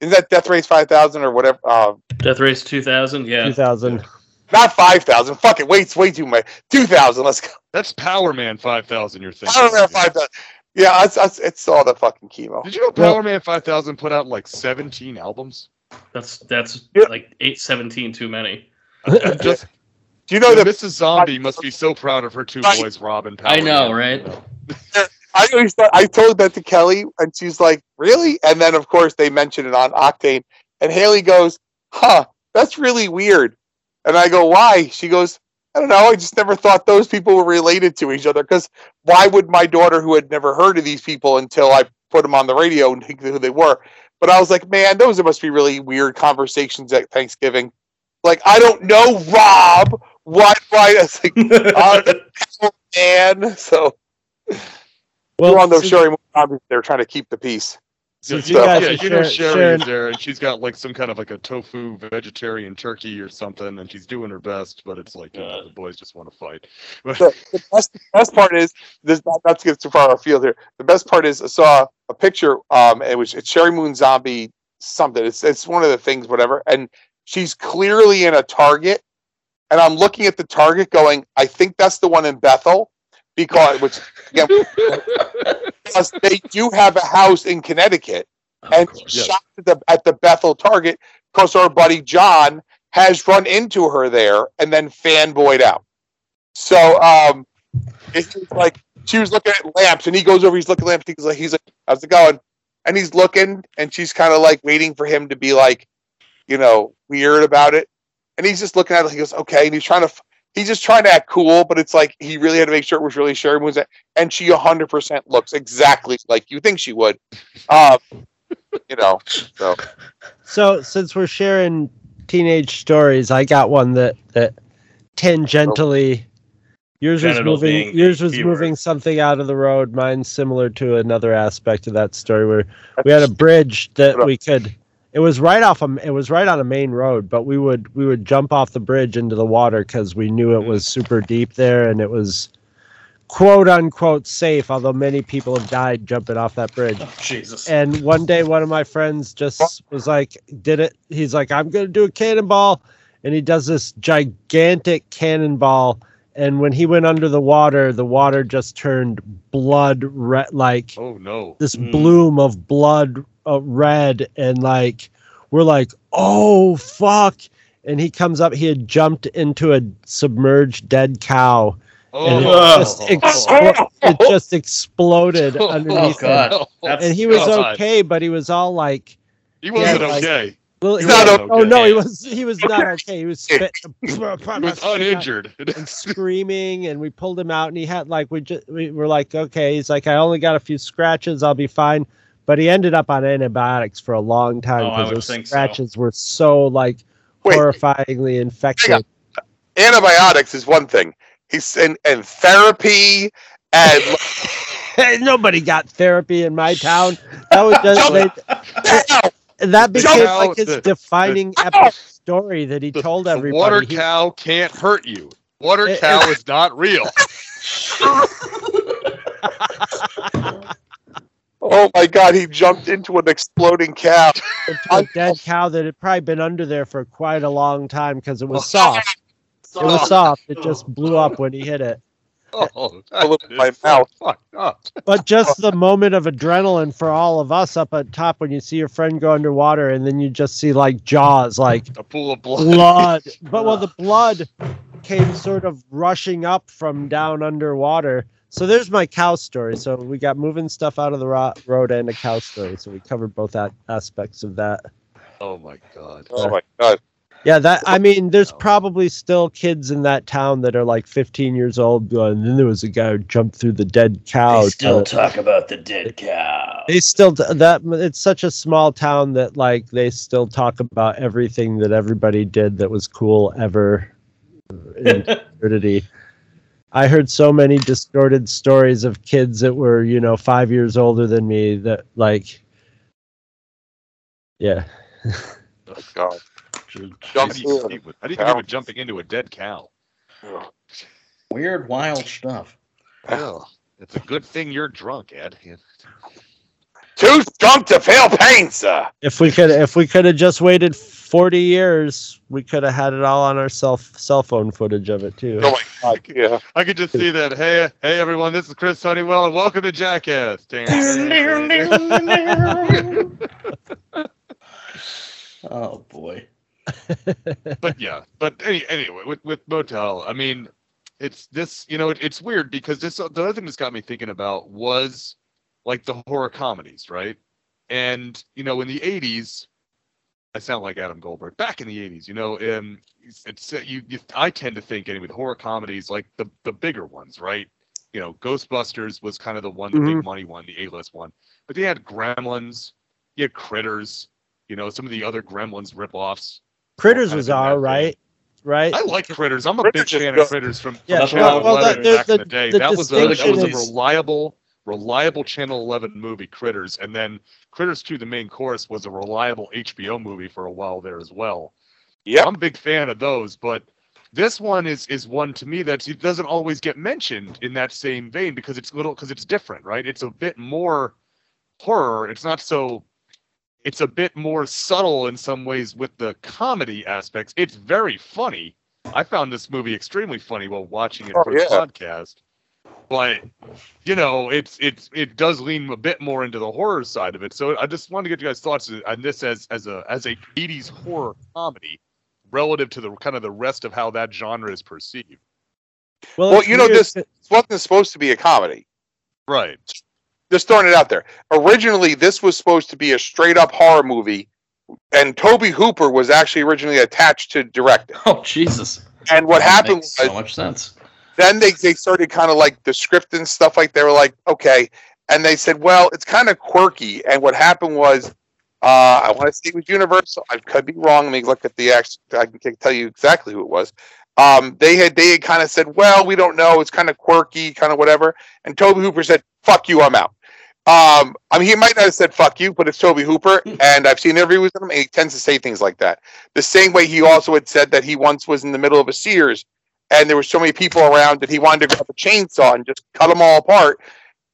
is that Death Race five thousand or whatever. Uh, Death Race 2000. Yeah. 2000. not five thousand. Fuck it. Wait, way too much. Two thousand. Let's go. That's Powerman 5000 you're thinking. I don't know five thousand. Yeah, it's, it's, it's all the fucking chemo. Did you know Power Man 5000 put out like 17 albums? That's that's Yeah. like eight seventeen too many. Just, Do you know that Mrs. Zombie must be so proud of her two Right. boys, Rob and Power I know, Man. right? I always thought, I told that to Kelly, and she's like, "Really?" And then, of course, they mention it on Octane, and Haley goes, "Huh, that's really weird." And I go, "Why?" She goes, "I don't know. I just never thought those people were related to each other. Because why would my daughter, who had never heard of these people until I put them on the radio, and think who they were?" But I was like, "Man, those must be really weird conversations at Thanksgiving." Like, I don't know, Rob. why? Why? It's like, uh, man. So Well, well, on those since- they're trying to keep the peace. Yeah, Since you you know, guys yeah, are you know share- Sherry sharing- there, and she's got like some kind of like a tofu vegetarian turkey or something, and she's doing her best, but it's like you know, the boys just want to fight. the, the best, the best part is this not, not to get too far afield here. The best part is I saw a picture. Um, it was it's Sheri Moon Zombie something. It's it's one of the things, whatever. And she's clearly in a Target, and I'm looking at the Target, going, I think that's the one in Bethel, because which again, because they do have a house in Connecticut, and Yes. shot at the at the Bethel Target because our buddy John has run into her there and then fanboyed out. So um, it's just like she was looking at lamps, and he goes over. He's looking at lamps. He's like, he's like, how's it going? And he's looking, and she's kind of like waiting for him to be like, you know, weird about it. And he's just looking at it. He goes, okay. And he's trying to, f- he's just trying to act cool, but it's like he really had to make sure it was really Sheri Moon's. And she 100% looks exactly like you think she would. Um, you know, so So since we're sharing teenage stories, I got one that that tangentially yours was moving yours was keyword. moving something out of the road. Mine's similar to another aspect of that story where we had a bridge that we could it was right off a, it was right on a main road, but we would we would jump off the bridge into the water because we knew it mm-hmm. was super deep there and it was quote unquote safe, although many people have died jumping off that bridge. Oh, Jesus. And one day, one of my friends just was like, did it. He's like, I'm going to do a cannonball. And he does this gigantic cannonball. And when he went under the water, the water just turned blood red, like oh no, this Mm. bloom of blood uh, red. And like, we're like, oh, fuck. And he comes up, he had jumped into a submerged dead cow. And it Oh. just, explo- it just exploded underneath him God. That's and he was God. okay, but he was all like, He wasn't like- okay. Well, He's he not was- oh no, he was he was not okay. He was spit, He was uninjured. and screaming, and we pulled him out, and he had like we just we were like, okay, he's like, I only got a few scratches, I'll be fine. But he ended up on antibiotics for a long time Oh, because would those think so. scratches were so like Wait. horrifyingly infected. antibiotics is one thing. He's in, and therapy and Nobody got therapy in my town. That was just they, that became cow- like his the- defining epic story that he told The everybody. water He- cow can't hurt you. Water It- cow is not real. oh my god, he jumped into an exploding cow. into a dead cow that had probably been under there for quite a long time because it was soft. It was soft. It just blew up when he hit it. Oh, A my mouth. fucked up. But just the moment of adrenaline for all of us up at top when you see your friend go underwater and then you just see like jaws, like A pool of blood. blood. But well, the blood came sort of rushing up from down underwater. So there's my cow story. So we got moving stuff out of the ro- road and a cow story. So we covered both that aspects of that. Oh my god. Oh my god. Yeah, that I mean, there's probably still kids in that town that are like 15 years old. And then there was a guy who jumped through the dead cow. They still Uh, talk about the dead cow. they still that it's such a small town that like they still talk about everything that everybody did that was cool ever in eternity. I heard so many distorted stories of kids that were, you know, five years older than me that like, yeah. Oh god. How do you think how do you think of jumping into a dead cow? Weird, wild stuff. Well, it's a good thing you're drunk, Ed. Too drunk to feel pain, sir. If we could, if we could have just waited forty years, we could have had it all on our cell cell phone footage of it too. Oh my god. Yeah. I could just see that. Hey, hey, everyone! This is Chris Honeywell, and welcome to Jackass. Oh boy. But yeah, but any, anyway, with with Motel, I mean, it's this. You know, it, it's weird because this. The other thing that's got me thinking about was like the horror comedies, right? And you know, in the '80s, I sound like Adam Goldberg. Back in the '80s, you know, um, it's, it's you, you. I tend to think anyway, the horror comedies, like the the bigger ones, right? You know, Ghostbusters was kind of the one, the big Mhm. money one, the A-list one. But they had Gremlins, you had Critters, you know, some of the other Gremlins ripoffs. Critters was in that all vein. right. right? I like Critters. I'm a Critters big fan good. of Critters from, Yeah, from Channel well, that- 11 the- back in the- the day. the that was a that was a reliable, reliable Channel 11 movie, Critters, and then Critters 2: The Main Course was a reliable HBO movie for a while there as well. Yeah. I'm a big fan of those, but this one is is one to me that it doesn't always get mentioned in that same vein because it's little because it's different, right? It's a bit more horror. It's not so. It's a bit more subtle in some ways with the comedy aspects. It's very funny. I found this movie extremely funny while watching it Oh, for the podcast. But you know, it's it's it does lean a bit more into the horror side of it. So I just wanted to get you guys' thoughts on this as as a as a 80s horror comedy relative to the kind of the rest of how that genre is perceived. Well, it's you know, this, that- this wasn't supposed to be a comedy. Right. Just throwing it out there. Originally, this was supposed to be a straight up horror movie, and Tobe Hooper was actually originally attached to direct it. Oh Jesus! And what happened Makes was so much sense. then they, they started kind of like the script and stuff like they were like okay and they said well it's kind of quirky and what happened was uh, i want to say it was universal i could be wrong let me look at the act i can tell you exactly who it was um, they had they had kind of said well we don't know it's kind of quirky kind of whatever and tobe hooper said fuck you i'm out um, I mean, he might not have said "fuck you," but it's Tobe Hooper, and I've seen interviews with him, and he tends to say things like that. The same way he also had said that he once was in the middle of a Sears, and there were so many people around that he wanted to grab a chainsaw and just cut them all apart.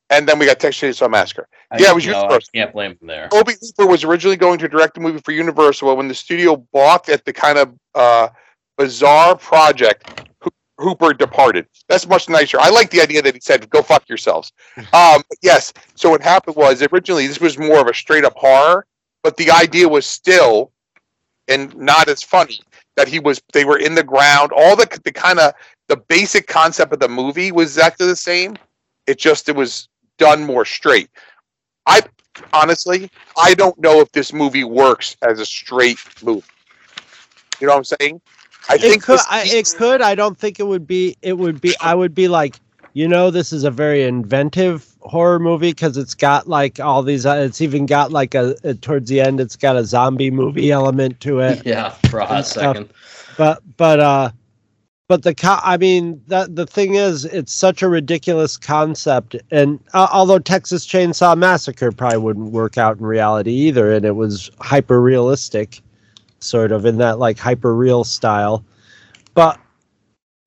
And then we got Texas Chainsaw Massacre. yeah, it was no, I can't blame him there. Tobe Hooper was originally going to direct a movie for Universal, but when the studio balked at the kind of uh, bizarre project, Hooper departed. That's much nicer. I like the idea that he said, "Go fuck yourselves." Um, yes. So what happened was originally this was more of a straight up horror, but the idea was still, and not as funny that he was. They were in the ground. All the the kind of the basic concept of the movie was exactly the same. It just it was done more straight. I honestly, I don't know if this movie works as a straight movie. You know what I'm saying? I it think could. this- I, it could. I don't think it would be. It would be. I would be like, you know, this is a very inventive horror movie because it's got like all these. Uh, it's even got like a, uh towards the end. It's got a zombie movie element to it. Yeah, for a hot stuff. second. But but uh, but the co- I mean that the thing is, it's such a ridiculous concept. And uh, although Texas Chainsaw Massacre probably wouldn't work out in reality either, and it was hyper realistic, sort of in that like hyper real style. But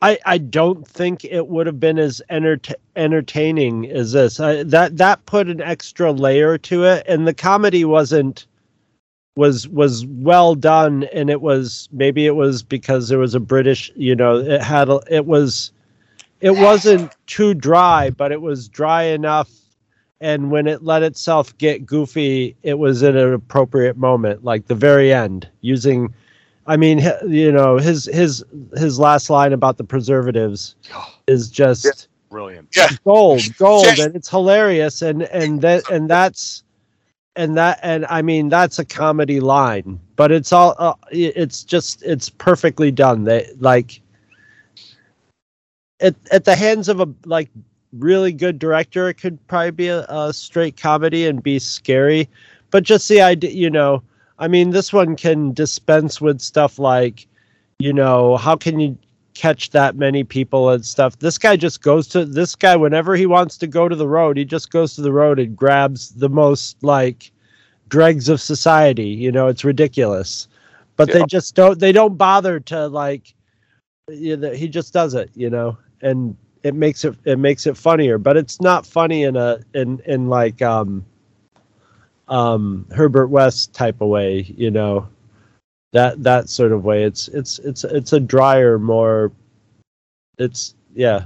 I I don't think it would have been as enter- entertaining as this. I, that that put an extra layer to it, and the comedy wasn't was was well done and it was maybe it was because there was a british you know it had a, it was it wasn't too dry but it was dry enough and when it let itself get goofy it was at an appropriate moment like the very end using i mean you know his his his last line about the preservatives is just Brilliant. Yeah. gold gold Yes. and it's hilarious and and that and that's and that and i mean that's a comedy line but it's all uh, it's just it's perfectly done they like at, at the hands of a like really good director it could probably be a, a straight comedy and be scary. But just the idea you know i mean this one can dispense with stuff like you know how can you catch that many people and stuff. This guy just goes to this guy whenever he wants to go to the road he just goes to the road and grabs the most like dregs of society you know it's ridiculous. But they just don't they don't bother to like you know, he just does it you know and it makes it it makes it funnier but it's not funny in a in in like um um herbert west type of way you know that that sort of way it's it's it's it's a drier more it's yeah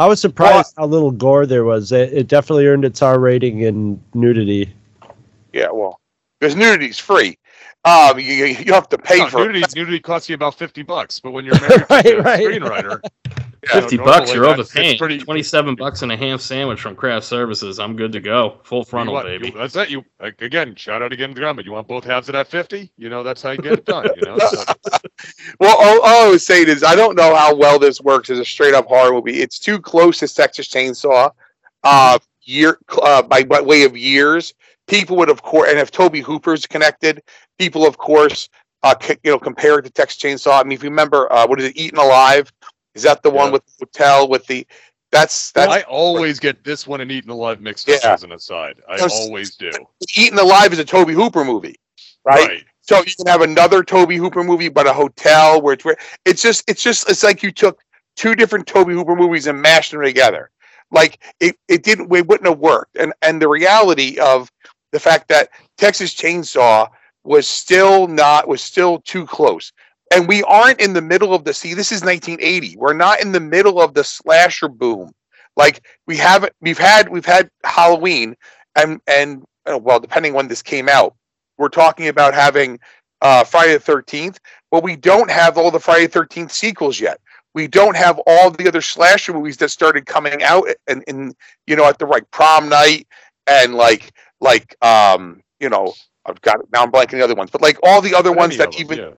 i was surprised how little gore there was it, it definitely earned its r rating in nudity yeah, well, because nudity's free. Um, you, you you have to pay No, for it. nudity, nudity costs you about fifty bucks, but when you're married Right, to a right. screenwriter, Fifty know, bucks, you're that's- overpaying. pretty- Twenty-seven bucks and a ham sandwich from Craft Services. I'm good to go. Full you frontal, want- baby. you- that's it. You again, shout out again to Grandma. You want both halves of that fifty? You know, that's how you get it done. You know, so, Well, all, all I was saying is I don't know how well this works as a straight up horror movie. It's too close to Texas Chainsaw, uh, year uh, by by way of years. People would, of course, and if Tobe Hooper's connected, people, of course, uh, you know, compare it to Texas Chainsaw. I mean, if you remember, uh, what is it, Eaten Alive? Is that the one with the hotel with the? That's that's I always get this one and Eaten Alive mixed up Yeah. as an aside. I always do. Eaten Alive is a Tobe Hooper movie, right? Right. So you can have another Tobe Hooper movie, but a hotel where it's where it's just it's just it's like you took two different Tobe Hooper movies and mashed them together. Like it, it didn't it wouldn't have worked. And and the reality of the fact that Texas Chainsaw was still not was still too close. And we aren't in the middle of the see, this is 1980. We're not in the middle of the slasher boom. Like we haven't we've had we've had Halloween and and uh, well depending when this came out we're talking about having uh, Friday the Thirteenth, but we don't have all the Friday the Thirteenth sequels yet. We don't have all the other slasher movies that started coming out and in you know at the right prom night and like like um you know I've got now I'm blanking the other ones, but like all the other ones that even yeah.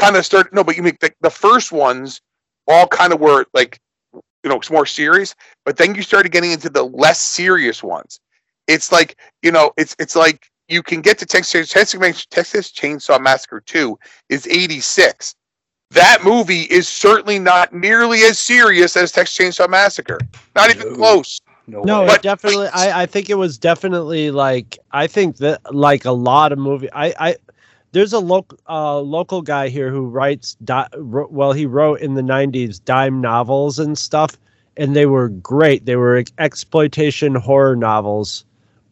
Kind of started. No, but you mean the, the first ones all kind of were like you know it's more serious, but then you started getting into the less serious ones. It's like you know it's it's like you can get to Texas Texas, Texas Chainsaw Massacre two is eighty six. That movie is certainly not nearly as serious as Texas Chainsaw Massacre. Not even close. No, it definitely. I, I think it was definitely like I think that like a lot of movie. I I there's a local uh, local guy here who writes. Di- well, he wrote in the '90s dime novels and stuff, and they were great. They were ex- exploitation horror novels,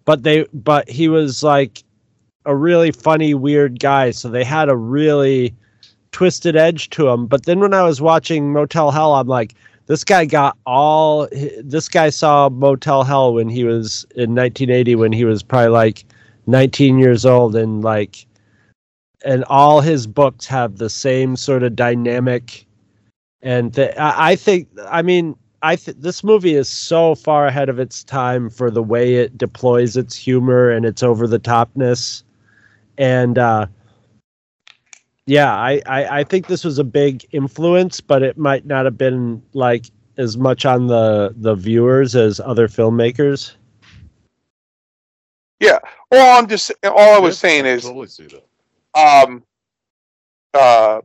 but they but he was like a really funny weird guy. So they had a really twisted edge to him. But then when I was watching Motel Hell, I'm like, this guy got all. This guy saw Motel Hell when he was in 1980, when he was probably like 19 years old, and like, and all his books have the same sort of dynamic. And th- I, I think, I mean, I th- this movie is so far ahead of its time for the way it deploys its humor and its over the topness, and uh, yeah, I, I I think this was a big influence, but it might not have been like as much on the the viewers as other filmmakers. Yeah. All I'm just all I was saying is totally see that. Um uh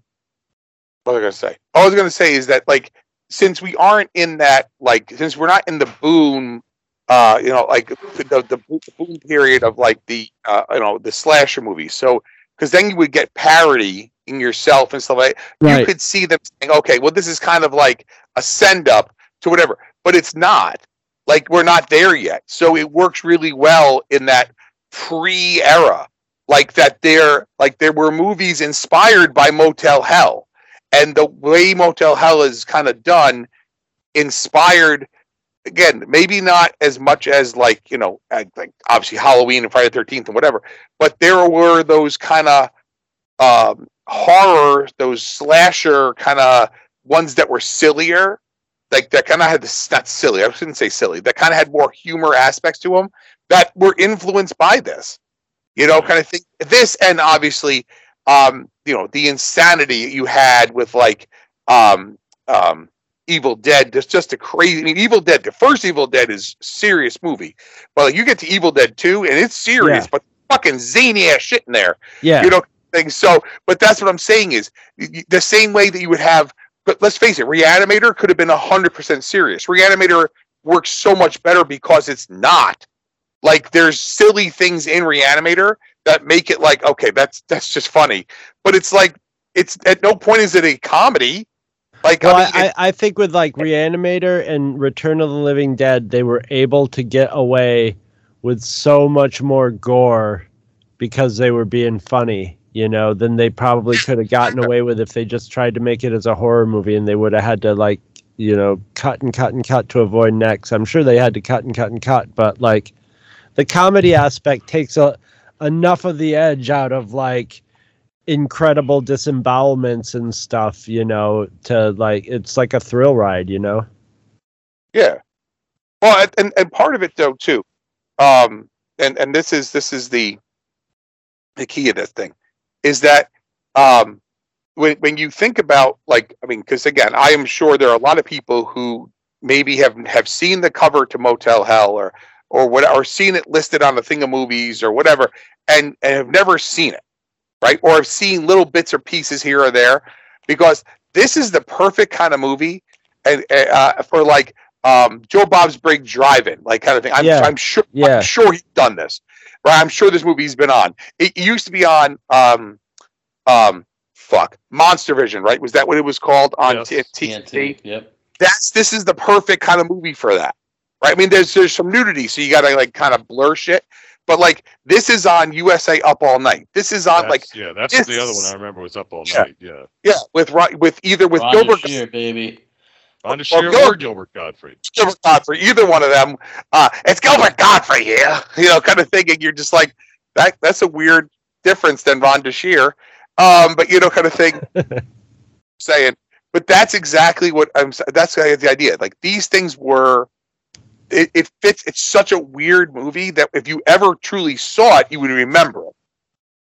what was I gonna say? All I was gonna say is that like since we aren't in that like since we're not in the boom uh you know like the the, the boom period of like the uh you know the slasher movies. So because then you would get parody in yourself and stuff like you could see them saying okay well this is kind of like a send up to whatever but it's not. Like we're not there yet. So it works really well in that pre era like that there like there were movies inspired by motel hell. And the way motel hell is kind of done inspired again maybe not as much as like you know like obviously halloween and friday the 13th and whatever but there were those kind of um horror those slasher kind of ones that were sillier like that kind of had this not silly i shouldn't say silly that kind of had more humor aspects to them that were influenced by this you know kind of thing. This and obviously um you know the insanity you had with like um um evil dead. There's just a crazy i mean evil dead the first evil dead is serious movie but like, you get to evil dead 2 and it's serious Yeah. but fucking zany ass shit in there Yeah. you know things so but that's what i'm saying is the same way that you would have but let's face it reanimator could have been 100% serious. Reanimator works so much better because it's not like there's silly things in reanimator that make it like okay that's that's just funny but it's like it's at no point is it a comedy like Well, I mean, I, I, I think with like Reanimator and Return of the Living Dead, they were able to get away with so much more gore because they were being funny, you know, than they probably could have gotten away with if they just tried to make it as a horror movie and they would have had to like, you know, cut and cut and cut to avoid necks. I'm sure they had to cut and cut and cut, but like the comedy aspect takes a, enough of the edge out of like incredible disembowelments and stuff, you know, to like it's like a thrill ride, you know. Yeah. Well, and- and part of it though too, um, and and this is this is the the key of this thing, is that um, when when you think about like I mean, because again, I am sure there are a lot of people who maybe have have seen the cover to Motel Hell or or what or seen it listed on the thing of movies or whatever, and and have never seen it. right? Or I've seen little bits or pieces here or there because this is the perfect kind of movie and uh, for like um, Joe Bob's Big Drive-In, like kind of thing. I'm, Yeah. I'm sure. Yeah. I'm sure he's done this, right? I'm sure this movie's been on. It used to be on, um, um, fuck, Monster Vision, right? Was that what it was called on Yes. T- TNT. Yep. That's this is the perfect kind of movie for that, right? I mean, there's there's some nudity, so you got to like kind of blur shit. But like this is on USA Up All Night. This is on That's- like yeah, that's the other one I remember was up all night. Yeah, yeah with with either with Rhonda Gilbert Shear, baby. Rhonda Or Shear Gil- or Gilbert Gottfried. Gilbert Gottfried, either one of them. Uh, it's Gilbert Gottfried here, you know, kind of thing. And you're just like, that. That's a weird difference than Ron Shear, um, but you know, kind of thing. saying, but that's exactly what I'm. That's the idea. Like these things were. It, it fits. It's such a weird movie that if you ever truly saw it, you would remember it.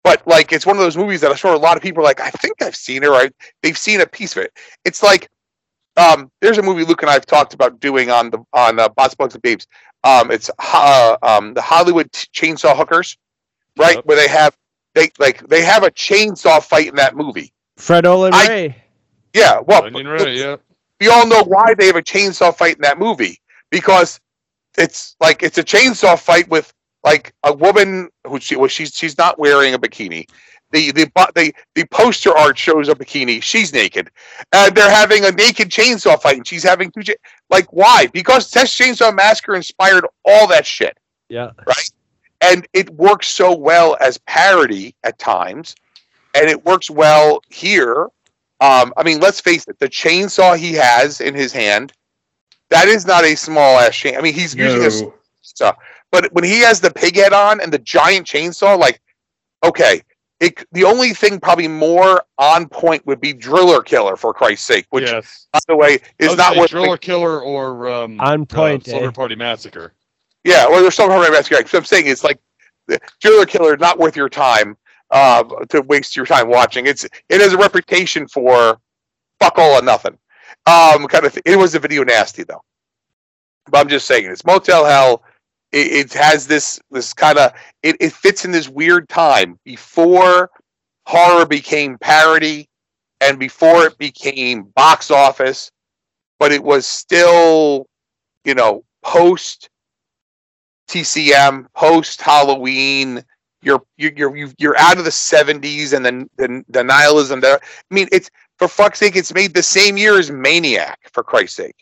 But like, it's one of those movies that I'm sure a lot of people are like, I think I've seen it, or I, they've seen a piece of it. It's like um, there's a movie Luke and I have talked about doing on the on uh, Bots, Bugs, and Babes. Um, it's uh, um, the Hollywood Chainsaw Hookers, right? Yep. Where they have they like they have a chainsaw fight in that movie. Fred Olen I- Ray. Yeah, well, Onion Ray, yeah. we all know why they have a chainsaw fight in that movie because it's like it's a chainsaw fight with like a woman who she well she's she's not wearing a bikini. The the the the poster art shows a bikini. She's naked, and they're having a naked chainsaw fight, and she's having two. Cha- like why? Because Texas Chainsaw Massacre inspired all that shit Yeah. Right. And it works so well as parody at times, and it works well here. Um, I mean, let's face it, the chainsaw he has in his hand, that is not a small ass chain. I mean, he's using a No. chainsaw, but when he has the pig head on and the giant chainsaw, like, okay, it, the only thing probably more on point would be Driller Killer, for Christ's sake, which, yes. by the way, is was not saying worth Driller Killer or um, On point, uh, Slumber eh? Party Massacre. Yeah, or there's some horror mask. So I'm saying it's like the Driller Killer, not worth your time uh, to waste your time watching. It's it has a reputation for fuck all or nothing. Um, kind of. Thing. It was a video nasty though. But I'm just saying, it's Motel Hell. It, it has this this kind of it, it fits in this weird time before horror became parody and before it became box office, but it was still, you know, post TCM, post Halloween. You're you're you're you're out of the '70s and then the, the nihilism. There, I mean, it's for fuck's sake, it's made the same year as Maniac. For Christ's sake,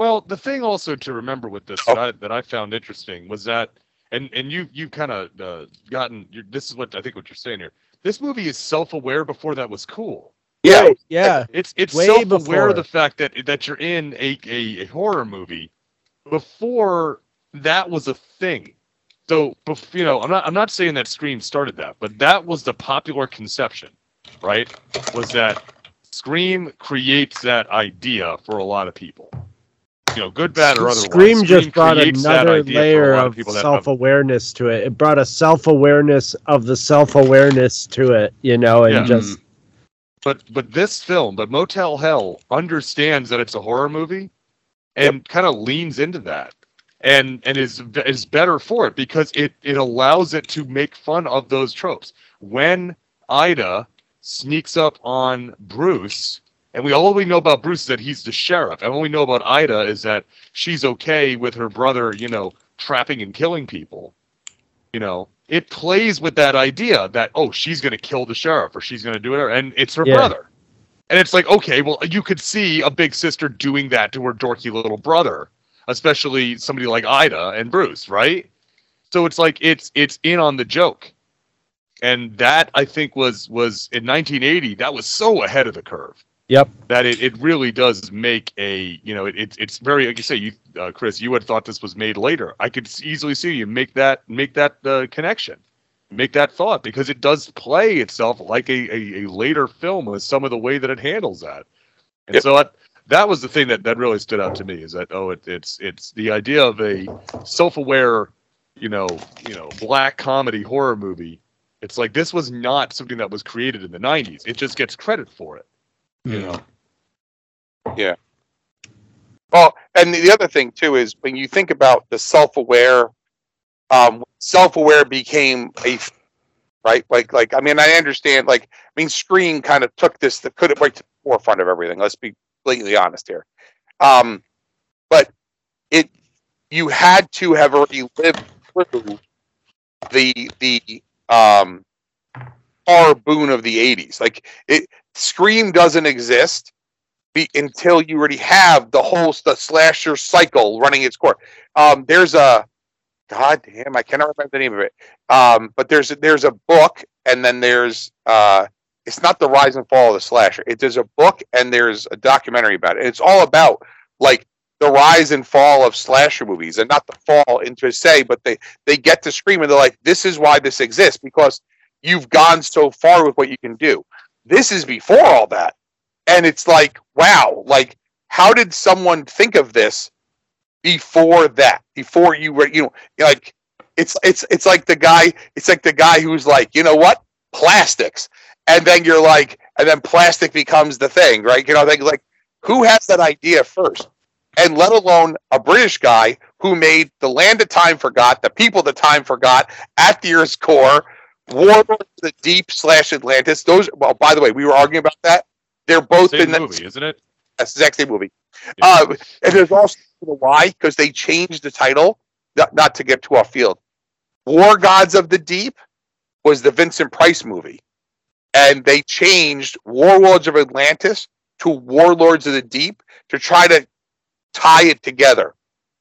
Well, the thing also to remember with this Oh. that I, that I found interesting was that, and and you you kind of uh, gotten you this is what I think what you're saying here. This movie is self-aware before that was cool. yeah, Right, Yeah. It's it's Way self-aware before. of the fact that that you're in a, a, a horror movie before that was a thing. So, bef- you know, I'm not I'm not saying that Scream started that, but that was the popular conception, right? Was that Scream creates that idea for a lot of people. You know, good, bad, or otherwise. Scream just brought another idea for a layer lot of people that have- self awareness to it. It brought a self awareness of the self awareness to it, you know, and Yeah. just mm-hmm. but but this film, but Motel Hell understands that it's a horror movie, and kind of leans into that, and and is is better for it because it it allows it to make fun of those tropes. When Ida sneaks up on Bruce, and we all we know about Bruce is that he's the sheriff, and all we know about Ida is that she's okay with her brother, you know, trapping and killing people. You know, it plays with that idea that oh, she's going to kill the sheriff or she's going to do it. and it's her Yeah. brother. And it's like, okay, well, you could see a big sister doing that to her dorky little brother, especially somebody like Ida and Bruce, right? So it's like it's it's in on the joke, and that I think was was in 1980. That was so ahead of the curve yep. that it, it really does make a you know it, it's it's very like you say you uh, Chris you had thought this was made later I could easily see you make that make that uh, connection make that thought because it does play itself like a, a, a later film with some of the way that it handles that and Yep. so that that was the thing that that really stood out to me is that oh it, it's it's the idea of a self-aware you know you know black comedy horror movie it's like this was not something that was created in the 90s it just gets credit for it you know Yeah. Well, and the other thing too is when you think about the self-aware, um, self-aware became a right? Like, like I mean, I understand. Like, I mean, Scream kind of took this, the could it right to the forefront of everything. Let's be completely honest here. Um, but it, you had to have already lived through the the um horror boon of the '80s. Like, it Scream doesn't exist be, until you already have the whole the slasher cycle running its course. Um, there's a God damn, I cannot remember the name of it. Um, but there's there's a book, and then there's uh, it's not the rise and fall of the slasher. It there's a book and there's a documentary about it. And it's all about like the rise and fall of slasher movies, and not the fall into say, but they they get to scream and they're like, this is why this exists because you've gone so far with what you can do. This is before all that, and it's like, wow, like how did someone think of this before that? Before you were, you know, like it's it's it's like the guy, it's like the guy who's like, you know what, plastics, and then you're like, and then plastic becomes the thing, right? You know, like like who has that idea first? And let alone a British guy who made the land of time forgot, the people the time forgot, at the Earth's core, Warlords of the Deep slash Atlantis. Those. Well, by the way, we were arguing about that. They're both Same in the movie, isn't it? That's the exact same movie. Uh, and there's also the why because they changed the title. Not, not to get too off field. War Gods of the Deep was the Vincent Price movie, and they changed Warlords of Atlantis to Warlords of the Deep to try to tie it together.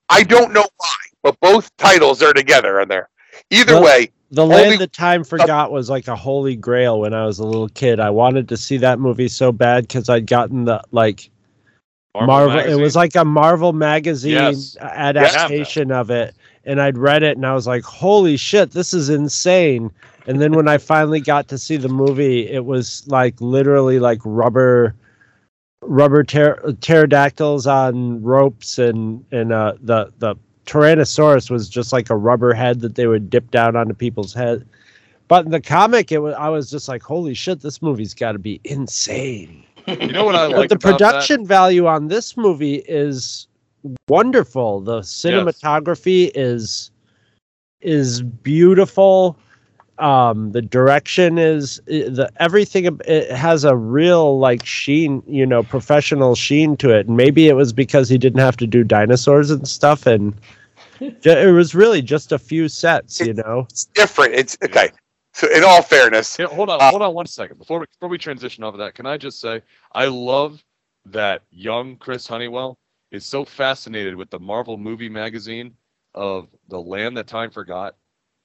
I don't know why, but both titles are together in there. Either Well, way, The only- Land That Time oh. Forgot was like a holy grail when I was a little kid. I wanted to see that movie so bad because I'd gotten the like Marvel Marvel. it was like a Marvel magazine Yes. adaptation of it, and I'd read it and I was like, "Holy shit, this is insane!" And then when I finally got to see the movie, it was like literally like rubber, rubber pter- pterodactyls on ropes, and and uh, the the Tyrannosaurus was just like a rubber head that they would dip down onto people's head. But in the comic, it was I was just like, "Holy shit, this movie's got to be insane." You know what I but like the about that? production value on this movie is wonderful. The cinematography is is beautiful. Um, the direction is the everything. It has a real like sheen, you know, professional sheen to it. And maybe it was because he didn't have to do dinosaurs and stuff, and it was really just a few sets, you know. it's different. It's okay. So, in all fairness, Yeah, hold on, Uh, hold on one second before we before we transition off of that. Can I just say I love that young Chris Honeywell is so fascinated with the Marvel movie magazine of the land that time forgot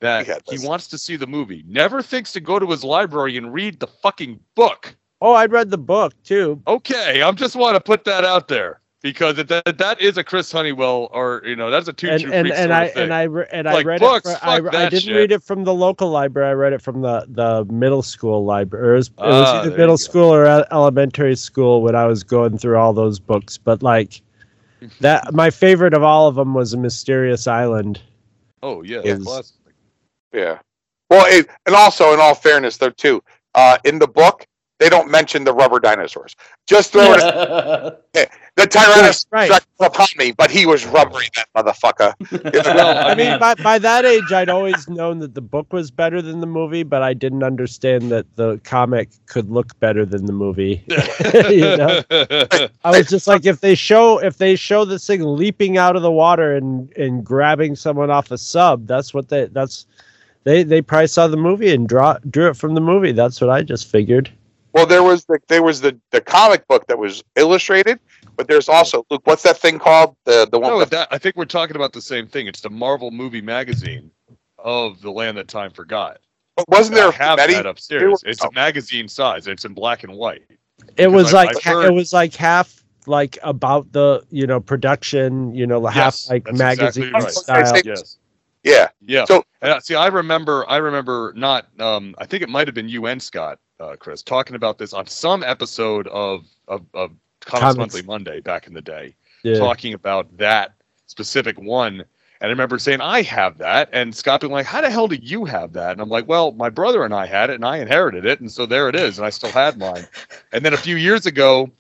that Yeah, he wants to see the movie. Never thinks to go to his library and read the fucking book. Oh, I'd read the book too. Okay, I'm just want to put that out there because it, that that is a Chris Honeywell or you know that's a two and and, and sort I and I re- and I Like read books, it. From, I, I didn't shit. read it from the local library. I read it from the the middle school library. It was, it was Ah, either middle school or elementary school when I was going through all those books. But like that, my favorite of all of them was a Mysterious Island. oh yeah, Yeah. That's classic. yeah. Well, it, and also, in all fairness, though, too, uh, in the book, they don't mention the rubber dinosaurs. Just throw it. The Tyrannosaurus Right. struck upon me, but he was rubbery, that motherfucker. Well, I mean, by, by that age, I'd always known that the book was better than the movie, but I didn't understand that the comic could look better than the movie. you know? I was just like, if they show if they show this thing leaping out of the water and and grabbing someone off a sub, that's what they that's they they probably saw the movie and draw drew it from the movie. That's what I just figured. Well, there was the there was the, the comic book that was illustrated, but there's also Luke. What's that thing called? The the one. No, that, I think we're talking about the same thing. It's the Marvel movie magazine of the land that time forgot. but wasn't there I a have Fumetti? that upstairs. was- It's a magazine size. It's in black and white. It was I- like I've heard- it was like half like about the you know production, you know, the half Yes, like magazine exactly right. style. Yes. Yeah. Yeah. So- And, uh, see, I remember. I remember not. Um, I think it might have been you and Scott, uh, Chris, talking about this on some episode of of, of Comics, Comics. Monthly Monday back in the day, Yeah. talking about that specific one. And I remember saying, I have that. And Scott being like, How the hell do you have that? And I'm like, Well, my brother and I had it and I inherited it. And so there it is. And I still had mine. And then a few years ago,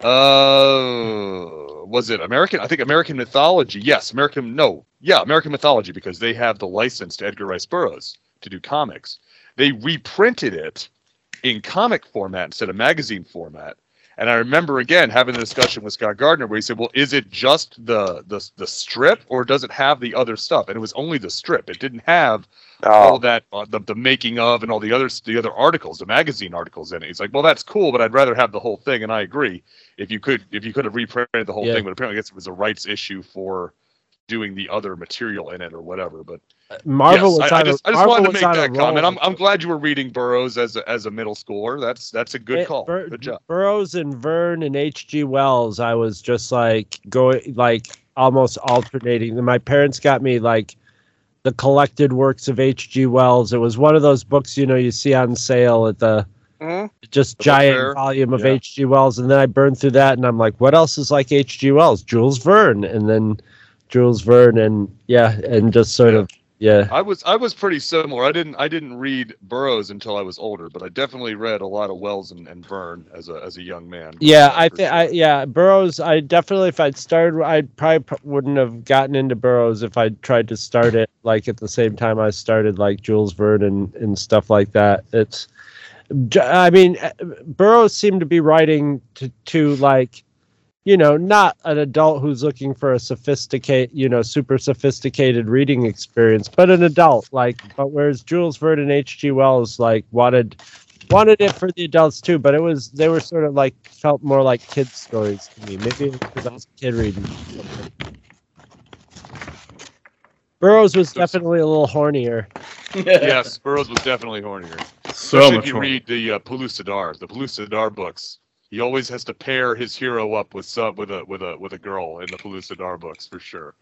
uh, was it American? I think American Mythology. Yes, American. No, yeah, American Mythology because they have the license to Edgar Rice Burroughs to do comics. they reprinted it in comic format instead of magazine format. And I remember again having the discussion with Scott Gardner where he said, "Well, is it just the the the strip, or does it have the other stuff?" And it was only the strip. It didn't have all that uh, the, the making of and all the other the other articles, the magazine articles in it. He's like, "Well, that's cool, but I'd rather have the whole thing." And I agree. If you could if you could have reprinted the whole Yeah. thing, but apparently I guess it was a rights issue for doing the other material in it or whatever. But Marvel yes, I, I just, I just wanted to make that comment. I'm, I'm glad you were reading Burroughs as a, as a middle schooler. That's that's a good It- call. Bur- good job. Burroughs and Verne and H.G. Wells, I was just like going like almost alternating. My parents got me like the collected works of H.G. Wells. It was one of those books you know you see on sale at the Mhm. just The giant fair? volume of Yeah. H.G. Wells, and then I burned through that, and I'm like, what else is like H.G. Wells? Jules Verne, and then Jules Verne, and yeah, and just sort Yeah. of yeah. I was I was pretty similar. I didn't I didn't read Burroughs until I was older, but I definitely read a lot of Wells and, and Verne as a as a young man. Yeah, I think sure. I yeah Burroughs. I definitely if I'd started, I probably wouldn't have gotten into Burroughs if I'd tried to start it like at the same time I started like Jules Verne and and stuff like that. It's, I mean, uh, Burroughs seemed to be writing to to like, you know, not an adult who's looking for a sophisticated, you know, super sophisticated reading experience, but an adult like. But whereas Jules Verne and H. G. Wells like wanted wanted it for the adults too, but it was they were sort of like felt more like kids stories to me. Maybe because I was a kid reading. Burroughs was definitely a little hornier. yes, Burroughs was definitely hornier. So Especially much if you more. read the uh, Pellucidar, the Pellucidar books. He always has to pair his hero up with some with a with a with a girl in the Pellucidar books for sure.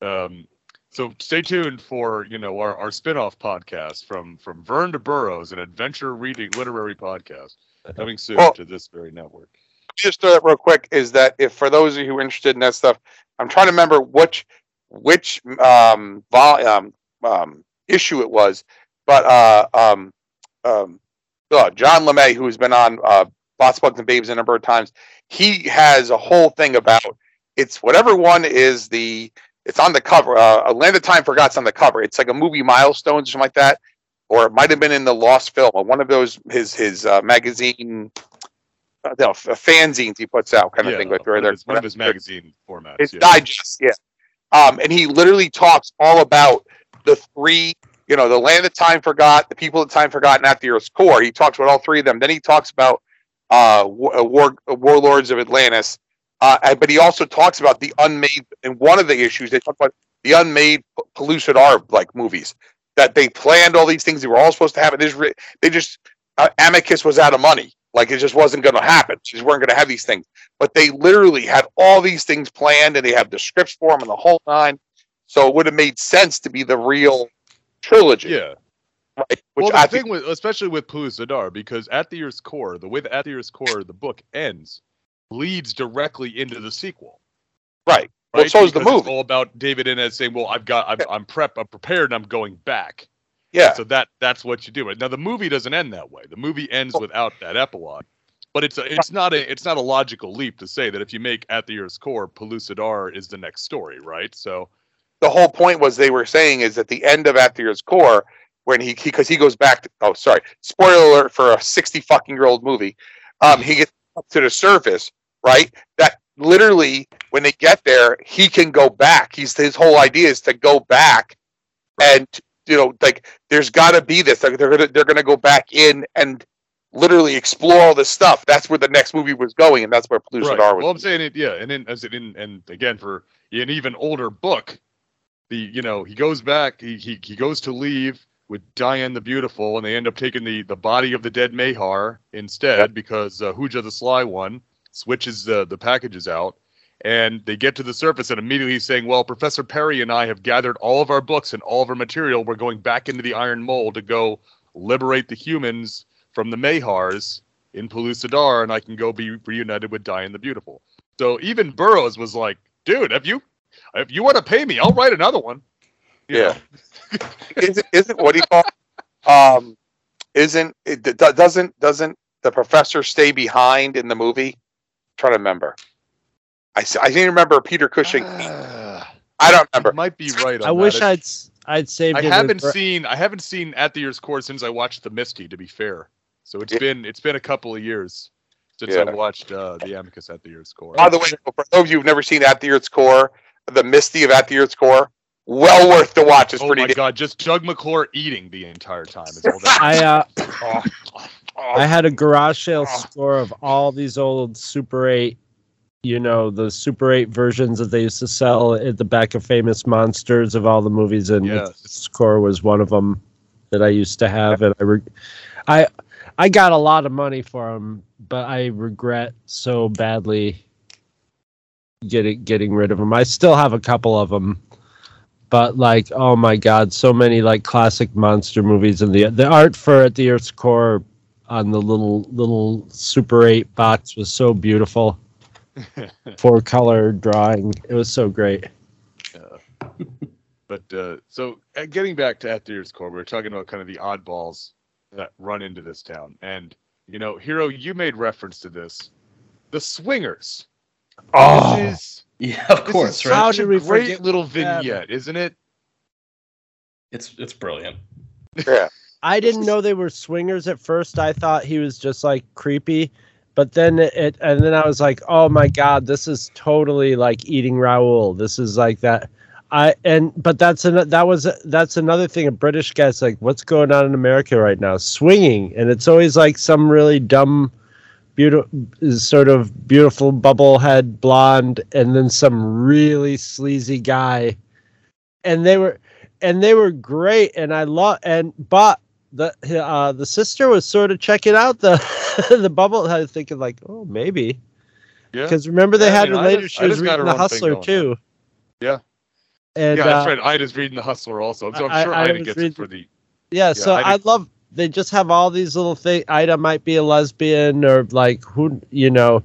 Um, so stay tuned for you know our, our spin-off podcast from from Verne to Burroughs, an adventure reading literary podcast coming soon Well- to this very network. just throw that real quick is that if for those of you who are interested in that stuff, I'm trying to remember which which um, vol- um, um issue it was, but uh, um, um, uh, John LeMay, who has been on uh, Bots, Bugs, and Babes a number of times, he has a whole thing about it's whatever one is the it's on the cover. Uh, a Land of Time Forgot's on the cover. It's like a movie milestones or something like that, or it might have been in the Lost Film or one of those his his uh, magazine uh, no, fanzines he puts out kind of yeah, thing. Like one, of his, one of his magazine formats. it's yeah. digest, yeah. Um, and he literally talks all about the three, you know, the land that time forgot, the people that time forgot, and at the Earth's core. He talks about all three of them. Then he talks about uh, war, uh, war uh, warlords of Atlantis. Uh, but he also talks about the unmade. and one of the issues, they talk about the unmade P- Pellucidar like movies that they planned all these things. They were all supposed to happen. They just, they just uh, Amicus was out of money. Like it just wasn't going to happen. They weren't going to have these things but they literally had all these things planned and they have the scripts for them and the whole nine. So it would have made sense to be the real trilogy. Yeah. Right? Which well, the I thing think, with, especially with Pellucidar, because at the Earth's core, the way that at the Earth's core the book ends, leads directly into the sequel. right. Well, so is the movie. all about David Innes saying, "Well, I've got, I'm, I'm prep, I'm prepared, and I'm going back." Yeah. So that that's what you do. Now the movie doesn't end that way. The movie ends without that epilogue. But it's a, it's not a it's not a logical leap to say that if you make at the Earth's core, Pellucidar is the next story, right? So The whole point was they were saying is at the end of at the Earth's core, when he because he, goes back to oh sorry spoiler alert for a sixty fucking year old movie, um he gets up to the surface right that literally when they get there he can go back. He's his whole idea is to go back and you know like there's got to be this like they're gonna they're gonna go back in and literally explore all this stuff. That's where the next movie was going, and that's where Pellucidar Right. was. Well, I'm saying it, yeah, and then as it in, and again for an even older book, the you know he goes back, he he, he goes to leave with Dian the Beautiful, and they end up taking the the body of the dead Mahar instead because uh, Hooja the Sly One switches the the packages out. And they get to the surface and immediately he's saying, Well, Professor Perry and I have gathered all of our books and all of our material. We're going back into the Iron Mole to go liberate the humans from the Mahars in Pellucidar, and I can go be reunited with Dian the Beautiful. So even Burroughs was like, "Dude, if you if you want to pay me, I'll write another one." You Yeah. isn't isn't what do you call um isn't it d- d- doesn't doesn't the professor stay behind in the movie trying to remember I I can't remember Peter Cushing I don't remember You might be right. On I that. wish It's- I'd I'd saved I it. haven't Bra- seen I haven't seen At the Earth's Core since I watched The Misty. To be fair, so it's Yeah. been it's been a couple of years since Yeah. I watched uh, the Amicus At the Earth's Core. By the way, for those of you who've never seen At the Earth's Core, the Misty of At the Earth's Core, well worth the watch. It's oh pretty. my damn- god, just Doug McClure eating the entire time is all that. I uh, Oh, oh, I had a garage sale score of all these old Super 8, you know, the Super 8 versions that they used to sell at the back of Famous Monsters of all the movies, and Yes. this score was one of them that I used to have, and I, re- I, I got a lot of money for them, but I regret so badly getting getting rid of them. I still have a couple of them. But like, oh my God, so many like classic monster movies, and the the art for at the Earth's core on the little little Super 8 box was so beautiful. Four color drawing. It was so great. But uh, so uh, getting back to At the earth's Core, we were talking about kind of the oddballs that run into this town, and you know, Hero, you made reference to this, the swingers. Oh. This is Yeah, of this course, right? How such a did we great forget little that? vignette, isn't it? It's it's brilliant. Yeah. I didn't know they were swingers at first. I thought he was just like creepy, but then it, it and then I was like, oh my god, this is totally like eating Raoul. This is like that. I and but that's an, that was that's another thing. A British guy's like, what's going on in America right now? Swinging, and it's always like some really dumb, beautiful, sort of beautiful bubblehead blonde, and then some really sleazy guy, and they were and they were great, and I love and but the uh the sister was sort of checking out the the bubble head thinking like oh maybe Yeah. because remember they Yeah, I had mean, her later Ida's- she was reading the hustler too Yeah. and yeah, that's uh, right. Ida's reading the Hustler also. So I'm I- sure I Ida gets reading- it for the. yeah so Ida- I love they just have all these little things Ida might be a lesbian or like who you know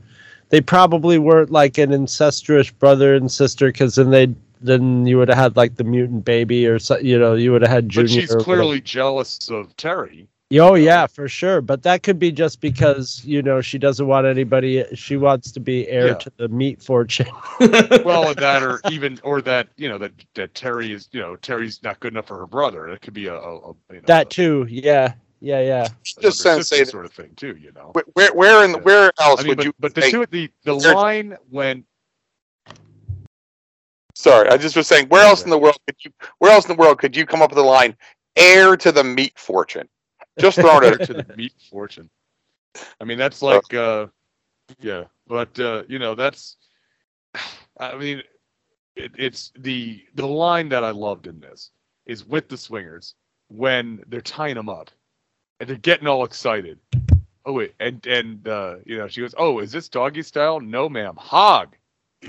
they probably weren't like an incestuous brother and sister because then they then you would have had like the mutant baby or so you know you would have had junior But she's clearly jealous of Terry. Oh yeah, for sure. But that could be just because you know she doesn't want anybody. She wants to be heir Yeah. to the meat fortune. well, that or even or that you know that that Terry is you know Terry's not good enough for her brother. It could be a, a, a you know, that too. Yeah, yeah, yeah. Just another saying, sort of thing too. You know. Where, where, in, where else I mean, would but, you? but the two the the line when Sorry, I just was saying. Where else in the world could you? Where else in the world could you come up with a line? Heir to the meat fortune. Just throwing it. to the meat fortune. I mean, that's like, uh, yeah, but uh, you know, that's. I mean, it, it's the the line that I loved in this is with the swingers when they're tying them up and they're getting all excited. Oh wait, and and uh, you know, she goes, "Oh, is this doggy style? No, ma'am, hog."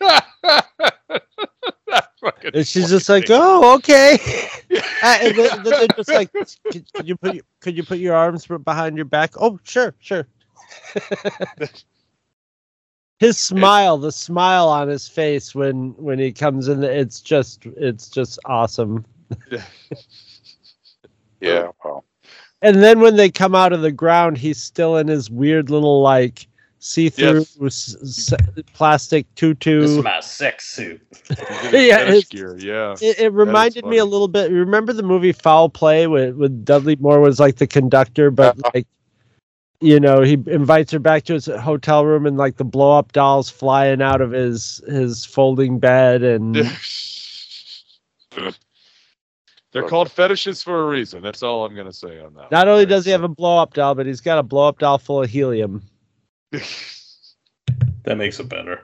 That's fucking And she's fucking just like, oh, okay. Uh, and then, then they're just like, could, could you put your- could you put your arms behind your back? Oh, sure, sure. his smile, the smile on his face when when he comes in, it's just it's just awesome. Yeah. Well, And then when they come out of the ground, he's still in his weird little like see-through s- s- plastic This is tutu. my sex suit. He's in his Yeah, fetish gear, yeah. It, it reminded me a little bit. Remember the movie Foul Play with with Dudley Moore was like the conductor, but Uh-huh. like you know he invites her back to his hotel room and like the blow up dolls flying out of his his folding bed and They're called fetishes for a reason. That's all I'm gonna say on that. not only does he have a blow up doll, but he's got a blow up doll full of helium. That makes it better.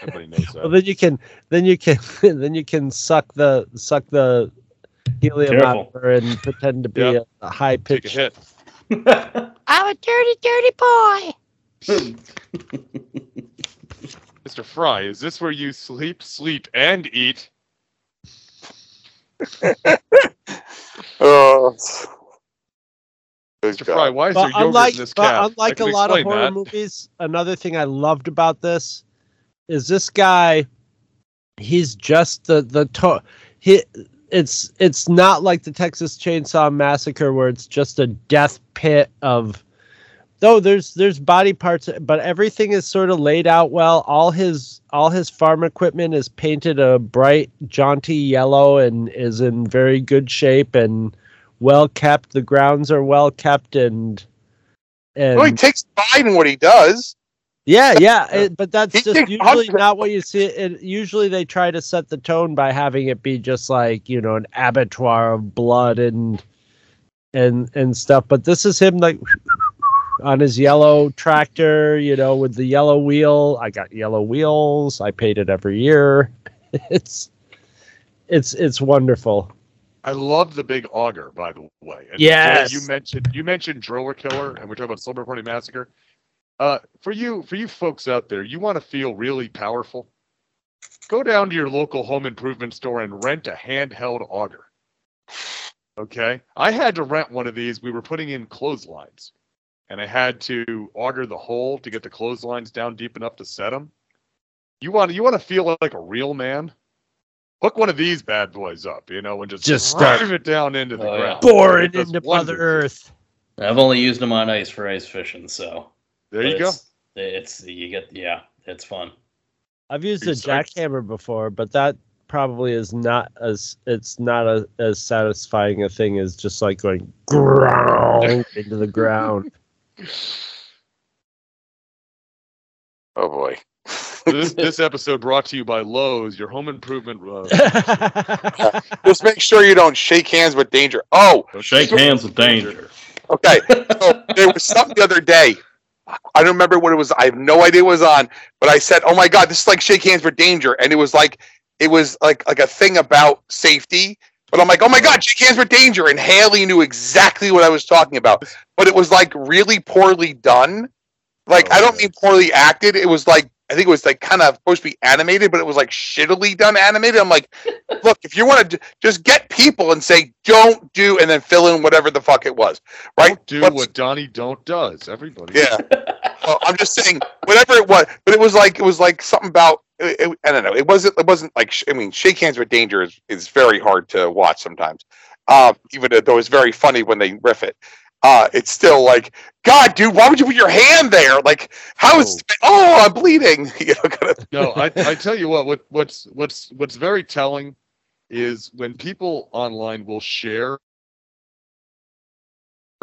Everybody knows that. Well, then you can then you can then you can suck the suck the helium out of Careful. her and pretend to be Yeah. a, a high Take a pitched. hit. I'm a dirty, dirty boy. Mr. Fry, is this where you sleep, sleep, and eat? Oh. Good Mr. Fry, why is there But yogurt unlike, in this but cat? I unlike a lot of horror that. movies, another thing I loved about this is this guy. He's just the the to- he. It's it's not like the Texas Chainsaw Massacre where it's just a death pit of though there's there's body parts but everything is sort of laid out well all his all his farm equipment is painted a bright jaunty yellow and is in very good shape and well kept the grounds are well kept and and Well, he takes pride in what he does. yeah yeah it, but that's He just usually not what you see it usually they try to set the tone by having it be just like you know an abattoir of blood and and and stuff but this is him like on his yellow tractor, you know, with the yellow wheel. I got yellow wheels. I paid it every year. It's it's it's wonderful. I love the big auger, by the way. And Yes. You mentioned you mentioned Driller Killer, and we're talking about Slumber Party Massacre. Uh, for you, for you folks out there, you want to feel really powerful? Go down to your local home improvement store and rent a handheld auger. Okay, I had to rent one of these. We were putting in clotheslines, and I had to auger the hole to get the clotheslines down deep enough to set them. You want you want to feel like a real man? Hook one of these bad boys up, you know, and just Just drive start it down into the Oh, yeah. ground. Bore it into wonders. Mother Earth. I've only used them on ice for ice fishing, so There but you go. It's, it's you get yeah, it's fun. I've used a Pretty psyched. jackhammer before, but that probably is not as it's not a, as satisfying a thing as just like going ground into the ground. Oh boy. This this episode brought to you by Lowe's, your home improvement. Uh, Just make sure you don't shake hands with danger. Oh, Shake hands with danger. okay. So there was something the other day. I don't remember what it was. I have no idea what it was on, but I said, "Oh my god, this is like shake hands with danger," and it was like it was like like a thing about safety. But I'm like, "Oh my god, shake hands with danger," and Haley knew exactly what I was talking about. But it was like really poorly done. Like I don't mean poorly acted. It was like I think it was like kind of supposed to be animated, but it was like shittily done animated. I'm like, look, if you want to just get people and say don't do, and then fill in whatever the fuck it was, right? don't do But- what Donnie don't does. Everybody. yeah. well, I'm just saying whatever it was, but it was like it was like something about it, it- I don't know. It wasn't. It wasn't like sh- I mean, shake hands with danger is, is very hard to watch sometimes. Um, even though it's very funny when they riff it. Uh, it's still like, God, dude, why would you put your hand there? Like, how is? Oh, I'm bleeding. You know, kind of. No, I I tell you what. What what's what's what's very telling is when people online will share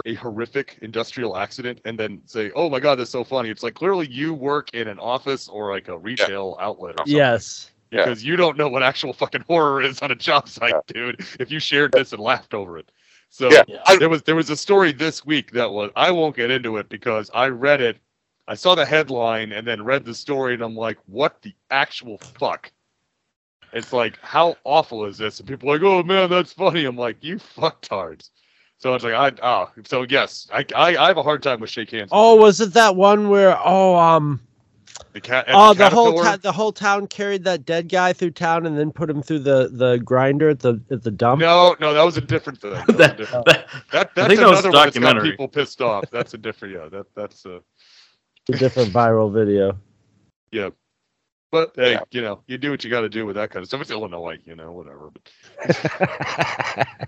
a horrific industrial accident and then say, "Oh my god, that's so funny." It's like clearly you work in an office or like a retail outlet or something. yes. Yeah. because you don't know what actual fucking horror is on a job site, dude. If you shared this and laughed over it, so Yeah. I- there was there was a story this week that was I won't get into it because I read it, I saw the headline and then read the story and I'm like, what the actual fuck? It's like, how awful is this? And people are like, oh man, that's funny. I'm like, you fucktards. So it's like, I oh, so yes, I I, I have a hard time with shake hands. Oh, was it that one where oh um the cat. oh the whole Caterpillar? ta- the whole town carried that dead guy through town and then put him through the the grinder at the at the dump? No, no, that was a different thing. That, That- different- that- that, I that's think that was another a one that's got documentary. people pissed off. That's a different, yeah. That that's a A different viral video. yeah. But hey, Yeah. you know, you do what you got to do with that kind of stuff. It's Illinois, you know, whatever. But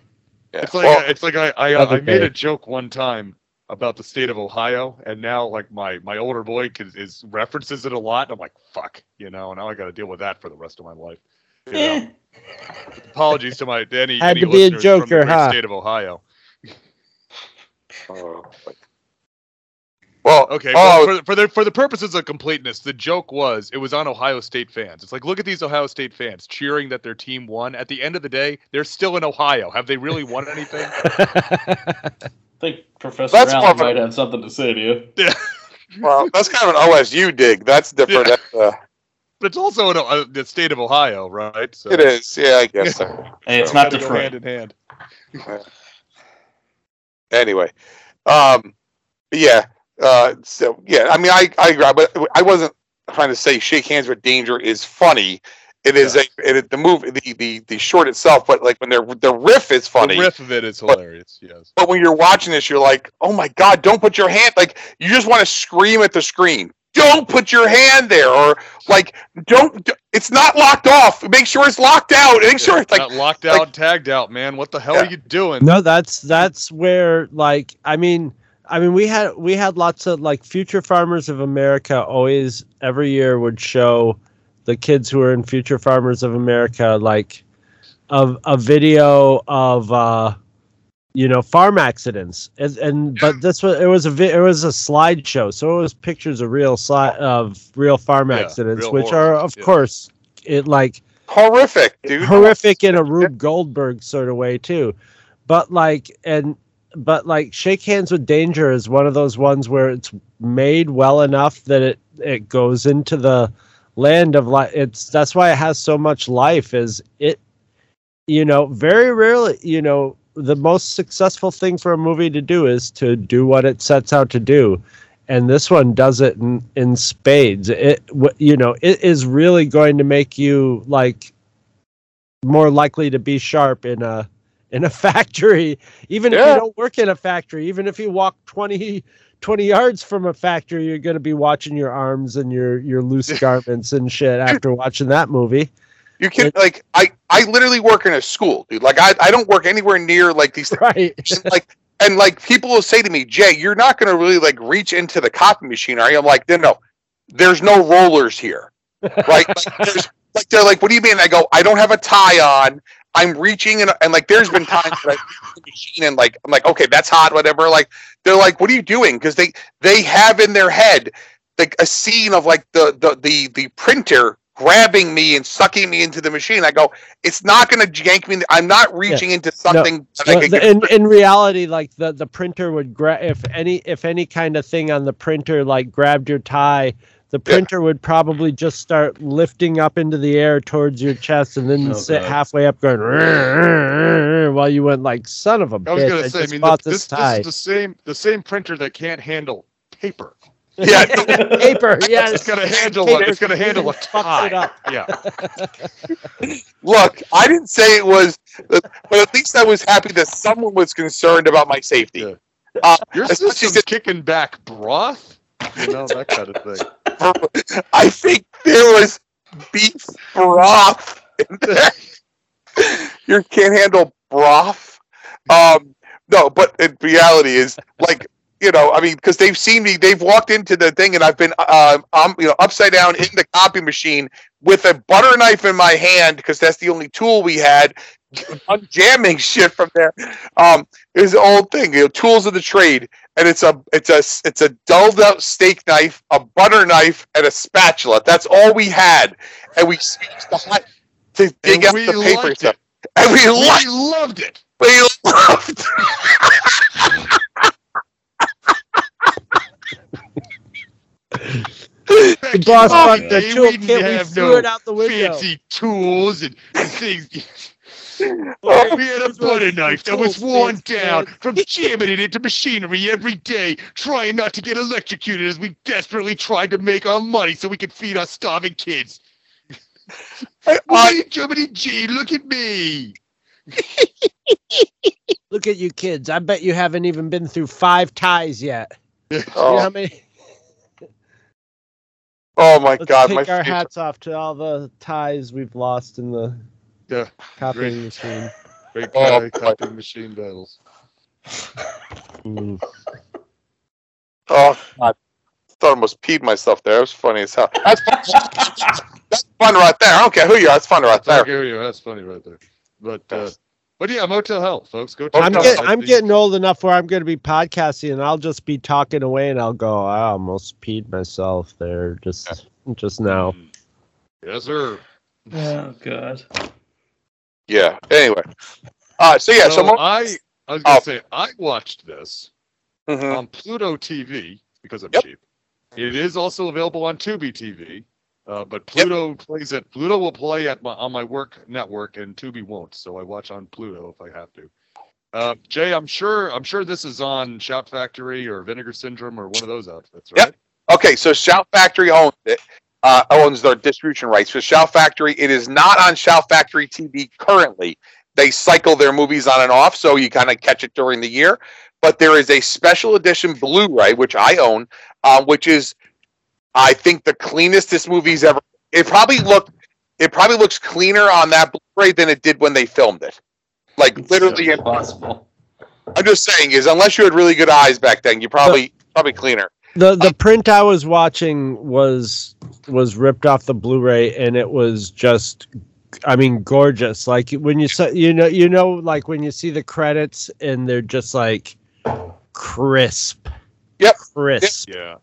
Yeah. it's like Well, it's like I I, uh, I made a joke one time about the state of Ohio, and now like my my older boy is, is references it a lot. And I'm like, fuck, you know. Now I got to deal with that for the rest of my life. You know? Eh. Apologies to my to any Had any to be a listeners from the joker, huh? state of Ohio. oh, well, Okay, Oh, well, for, for the for the purposes of completeness, the joke was it was on Ohio State fans. It's like look at these Ohio State fans cheering that their team won. At the end of the day, they're still in Ohio. Have they really won anything? I think Professor That's more Allen of a- might have something to say to you. Yeah. well, that's kind of an OSU dig. That's different. Yeah. That's, uh, but it's also in uh, the state of Ohio, right? So it is. Yeah, I guess so. Hey, it's It's not gotta hand in hand. anyway um yeah uh so yeah i mean i i agree but i wasn't trying to say shake hands with danger is funny it is a it, is- the move the, the the short itself but like when they're the riff is funny The riff of it is But- hilarious. Yes. but when you're watching this you're like oh my god don't put your hand like you just want to scream at the screen don't put your hand there or like don't it's not locked off make sure it's locked out make sure it's like Got locked like- out, tagged out, man. What the hell Yeah. are you doing? No, that's that's where like I mean I mean, we had we had lots of like Future Farmers of America. Always every year would show the kids who are in Future Farmers of America like a a video of uh, you know farm accidents, and, and but this was it was a vi- it was a slideshow, so it was pictures of real sli- of real farm Yeah, accidents, real which are of yeah. course it like Horrific, dude. horrific in a Rube Goldberg sort of way too. But like and but like Shake Hands with Danger is one of those ones where it's made well enough that it it goes into the land of like it's that's why it has so much life is it you know very rarely you know the most successful thing for a movie to do is to do what it sets out to do. And this one does it in, in spades. It you know it is really going to make you like more likely to be sharp in a in a factory. Even if you don't work in a factory even if you walk 20 20 yards from a factory you're going to be watching your arms and your your loose garments and shit after watching that movie You can like I I literally work in a school, dude. Like I I don't work anywhere near like these right and, like and like people will say to me, Jay, you're not going to really like reach into the copy machine, are you? I'm like, no, no, there's no rollers here, right? like, like they're like, what do you mean? I go, I don't have a tie on. I'm reaching and, and like there's been times that I reach the machine and like I'm like, okay, that's hot, whatever. Like they're like, what are you doing? Because they they have in their head like a scene of like the the the the printer grabbing me and sucking me into the machine. I go, it's not going to yank me. I'm not reaching into something. that No, can the- in in reality, like the the printer would grab if any if any kind of thing on the printer like grabbed your tie, the printer would probably just start lifting up into the air towards your chest and then Oh, sit God. halfway up going "Rrr, rrr, rrr," while you went like son of a I was bitch. gonna say, I just mean, the, this this, this is the same the same printer that can't handle paper. Yeah, paper. Yes, it's gonna handle Paper. a, it's gonna handle a it tie. Yeah, Look, I didn't say it was, but at least I was happy that someone was concerned about my safety. Uh, your especially system's kicking back broth. You know that kind of thing. I think there was beef broth in there. You can't handle broth. Um, no, but in reality is like you know, I mean, because they've seen me, they've walked into the thing, and I've been, uh, um, you know, upside down in the copy machine with a butter knife in my hand because that's the only tool we had. Jamming shit from there. Um, it's an old thing, you know, tools of the trade, and it's a, it's a, it's a dulled out steak knife, a butter knife, and a spatula. That's all we had, and we used the hot to dig And out the paper liked stuff, and we, We liked, loved it. we loved. The boss Back fucked in the tool we kit. didn't We have threw no it out the window. Fancy tools and things. Oh, we had a butter knife that was worn down from jamming it into machinery every day, trying not to get electrocuted as we desperately tried to make our money so we could feed our starving kids. Hey, Germany G, look at me. Look at you kids. I bet you haven't even been through five ties yet. You know Oh, how many? oh my Let's god, take my our favorite- hats off to all the ties we've lost in the Yeah, copying great. machine. Great Oh, guy, copying machine battles. Mm. Oh, God. thought I almost peed myself there. It was funny as hell. That's fun, that's fun right there. I don't care who you are. That's fun right There. there. That's funny right there. But uh, but yeah, Motel Hell, folks. Go. I'm, check it get, out. I'm getting old enough where I'm going to be podcasting and I'll just be talking away and I'll go, I almost peed myself there just just now. Yes, sir. Oh god. Yeah. Anyway. Uh, so yeah. So, So Mo- I I was gonna Oh. say I watched this Mhm. on Pluto TV because I'm Yep. cheap. It is also available on Tubi TV, uh, but Pluto plays it. Pluto will play at my on my work network, and Tubi won't. So I watch on Pluto if I have to. Uh, Jay, I'm sure I'm sure this is on Shout Factory or Vinegar Syndrome or one of those outfits, right? Yep. Okay, so Shout Factory owns it. Uh, owns their distribution rights for Shout Factory. It is not on Shout Factory TV currently. They cycle their movies on and off, so you kind of catch it during the year. But there is a special edition Blu-ray, which I own, uh, which is, I think, the cleanest this movie's ever. It probably looked, it probably looks cleaner on that Blu-ray than it did when they filmed it. Like literally, in, Possible. I'm just saying is unless you had really good eyes back then, you probably probably cleaner. The the print I was watching was was ripped off the Blu-ray, and it was just, I mean, gorgeous. Like when you saw, you know, you know, like when you see the credits, and they're just like crisp. Yep. Crisp. Yeah.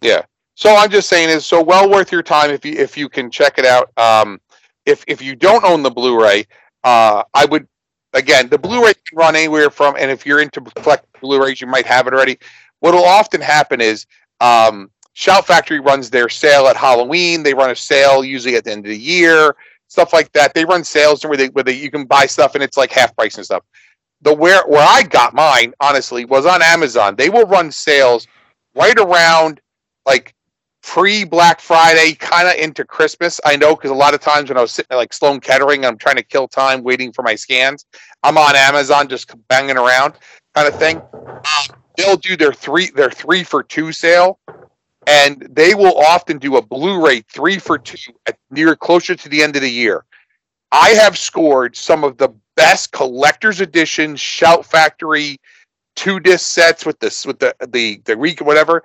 Yeah. So I'm just saying is so well worth your time if you if you can check it out. Um, if if you don't own the Blu-ray, uh, I would again the Blu-ray can run anywhere from, and if you're into collect Blu-rays, you might have it already. What will often happen is um, Shout Factory runs their sale at Halloween. They run a sale usually at the end of the year, stuff like that. They run sales where they where they, you can buy stuff and it's like half price and stuff. The where where I got mine honestly was on Amazon. They will run sales right around like pre Black Friday, kind of into Christmas. I know because a lot of times when I was sitting at like Sloan Kettering, I'm trying to kill time waiting for my scans. I'm on Amazon just banging around, kind of thing. Um, they'll do their three their three for two sale, and they will often do a Blu-ray three for two at near closer to the end of the year. I have scored some of the best collector's edition Shout Factory two disc sets with this with the the the week whatever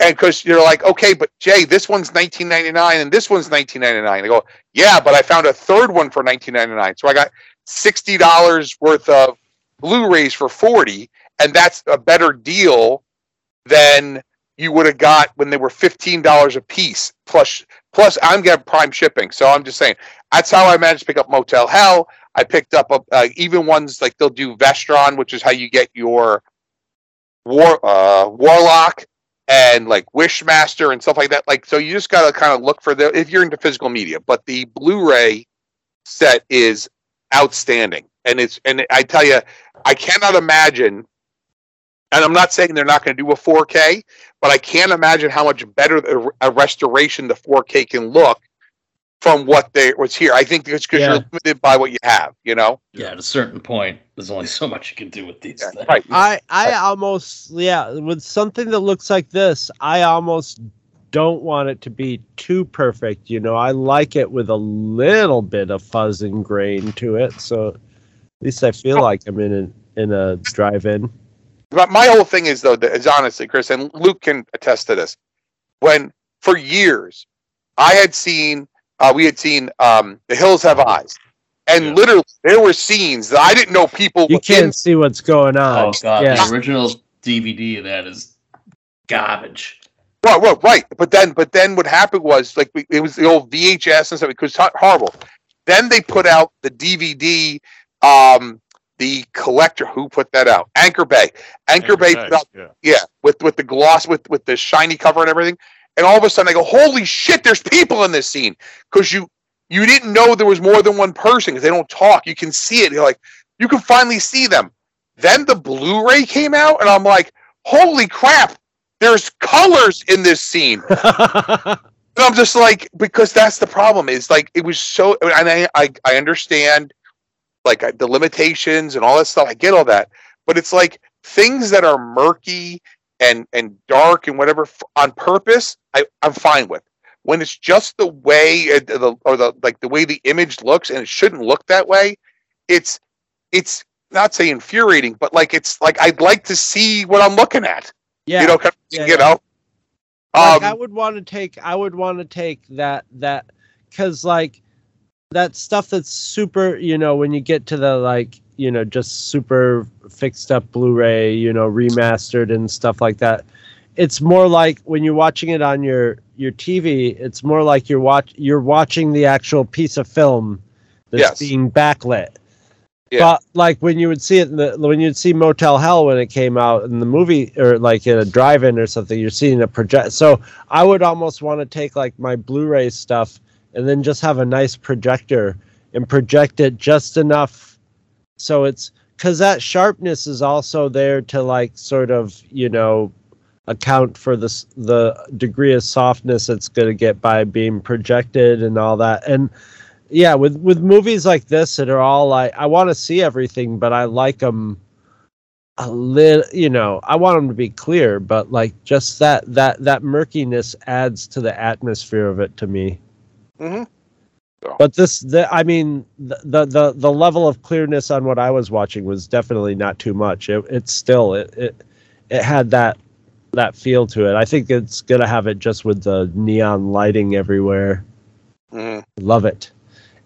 and because you're like, okay, but Jay, this one's 1999 and this one's 1999. I go, yeah, but I found a third one for 1999, so I got sixty dollars worth of Blu-rays for 40, and that's a better deal than you would have got when they were fifteen dollars a piece. Plus, plus I'm getting prime shipping, so I'm just saying that's how I managed to pick up Motel Hell. I picked up uh, even ones like they'll do Vestron, which is how you get your War uh, Warlock and like Wishmaster and stuff like that. Like, so you just got to kind of look for the if you're into physical media. But the Blu-ray set is outstanding, and it's and I tell you, I cannot imagine. And I'm not saying they're not going to do a 4K, but I can't imagine how much better a restoration the 4K can look from what they was here. I think it's because Yeah. you're limited by what you have. You know, Yeah, at a certain point, there's only so much you can do with these things. right? I I almost yeah with something that looks like this, I almost don't want it to be too perfect. You know, I like it with a little bit of fuzz and grain to it, so at least I feel like I'm in a in a drive-in. But my whole thing is though, that is honestly, Chris, and Luke can attest to this. When for years I had seen, uh, we had seen um, The Hills Have Eyes, and literally there were scenes that I didn't know people. You can't see what's going on. Oh god, yeah. the original DVD of that is garbage. Right, right, right. But then, but then what happened was like we- it was the old VHS and stuff. It was horrible. Then they put out the DVD. Um, the collector who put that out, Anchor Bay. Anchor, Bay, put out yeah. Yeah, with with the gloss, with with the shiny cover and everything. And all of a sudden, I go, "Holy shit! There's people in this scene." Because you you didn't know there was more than one person because they don't talk. You can see it. You're like, you can finally see them. Then the Blu-ray came out, and I'm like, "Holy crap! There's colors in this scene." And I'm just like, because that's the problem. Is like it was so, and I I, I understand like I- the limitations and all that stuff. I get all that, but it's like things that are murky and and dark and whatever f- on purpose. I I'm fine with when it's just the way it, the or the like the way the image looks, and it shouldn't look that way. It's it's not say infuriating, but like it's like I'd like to see what I'm looking at. yeah. You know, kind of, Yeah, you yeah. know. like Um, I would want to take I would want to take that that because like that stuff that's super you know when you get to the like you know just super fixed up Blu-ray you know remastered and stuff like that it's more like when you're watching it on your your TV it's more like you're watch you're watching the actual piece of film that's Yes. being backlit Yeah. but like when you would see it in the when you'd see Motel Hell when it came out in the movie or like in a drive-in or something, you're seeing a project. So I would almost want to take like my Blu-ray stuff and then just have a nice projector and project it just enough. So it's because that sharpness is also there to like sort of you know account for the the degree of softness it's going to get by being projected and all that. And yeah with with movies like this that are all like i want to see everything but i like them a little you know i want them to be clear but like just that that that murkiness adds to the atmosphere of it to me hmm But this, the, I mean, the, the the the level of clearness on what I was watching was definitely not too much. It, it's still it, it it had that that feel to it. I think it's gonna have it just with the neon lighting everywhere. Mhm. Love it.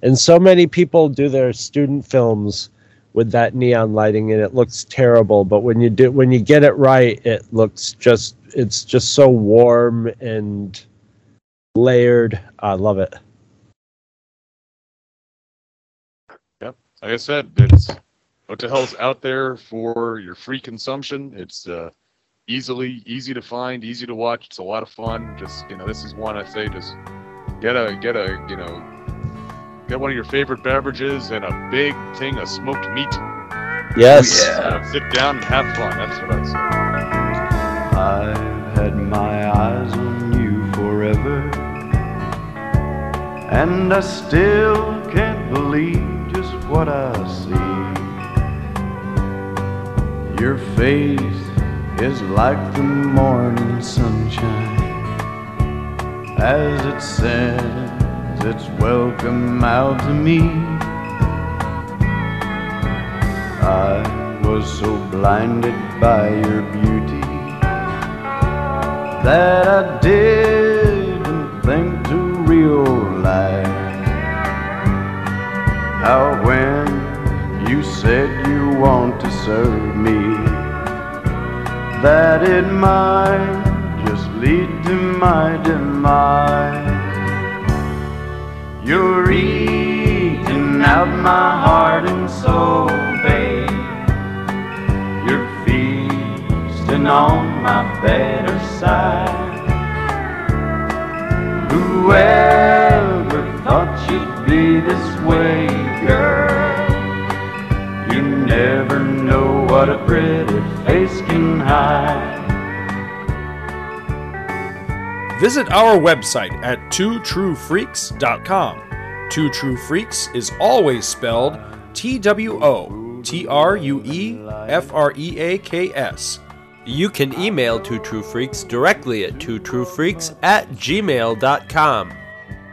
And so many people do their student films with that neon lighting and it looks terrible, but when you do when you get it right, it looks just it's just so warm and layered. I love it. Yep. Like I said, it's what the hell's out there for your free consumption. It's uh, easily easy to find, easy to watch. It's a lot of fun. Just you know, this is one I say just get a get a you know get one of your favorite beverages and a big thing of smoked meat. Yes. Uh, sit down and have fun. That's what I say. I've had my eyes on you forever, and I still can't believe just what I see. Your face is like the morning sunshine as it sends its welcome out to me. I was so blinded by your beauty that I didn't think to realize how when you said you want to serve me that it might just lead to my demise. You're eating out my heart and soul, babe. You're feasting on my better side. Whoever thought you'd be this way, girl? You never know what a pretty face can hide. Visit our website at twotruefreaks.com. Two True Freaks is always spelled T W O T R U E F R E A K S. You can email Two True Freaks directly at twotruefreaks at gmail.com.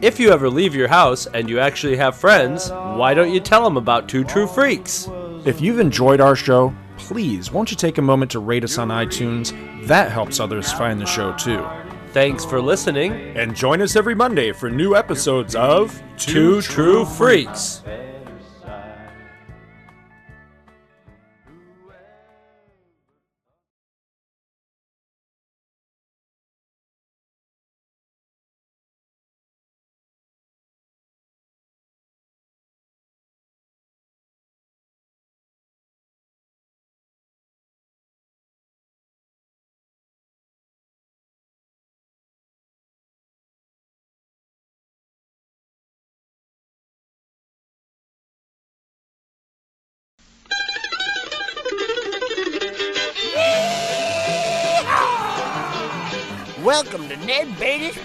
If you ever leave your house and you actually have friends, why don't you tell them about Two True Freaks? If you've enjoyed our show, please won't you take a moment to rate us on iTunes? That helps others find the show too. Thanks for listening. And join us every Monday for new episodes of Two True Freaks.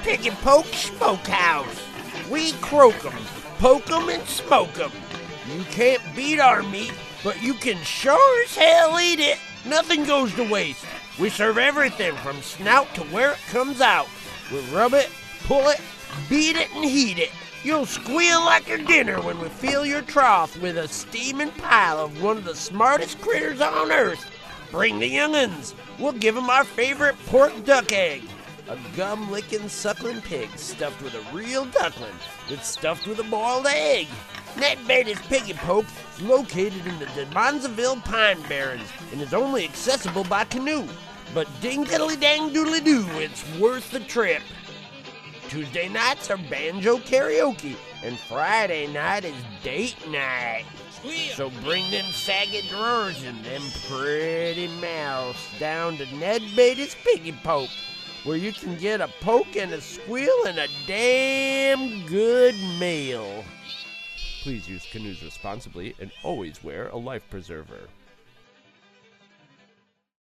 Pick and Poke Smokehouse. We croak 'em, poke 'em, and smoke 'em. You can't beat our meat, but you can sure as hell eat it. Nothing goes to waste. We serve everything from snout to where it comes out. We rub it, pull it, beat it, and heat it. You'll squeal like your dinner when we fill your trough with a steaming pile of one of the smartest critters on earth. Bring the young'uns. We'll give 'em our favorite pork duck egg. A gum licking suckling pig stuffed with a real duckling that's stuffed with a boiled egg. Ned Beatty's Piggy Poke is located in the DeMonzaville Pine Barrens and is only accessible by canoe. But ding diddly dang doodly doo, it's worth the trip. Tuesday nights are banjo karaoke, and Friday night is date night. So bring them saggy drawers and them pretty mouths down to Ned Beatty's Piggy Poke. Where you can get a poke and a squeal and a damn good meal. Please use canoes responsibly and always wear a life preserver.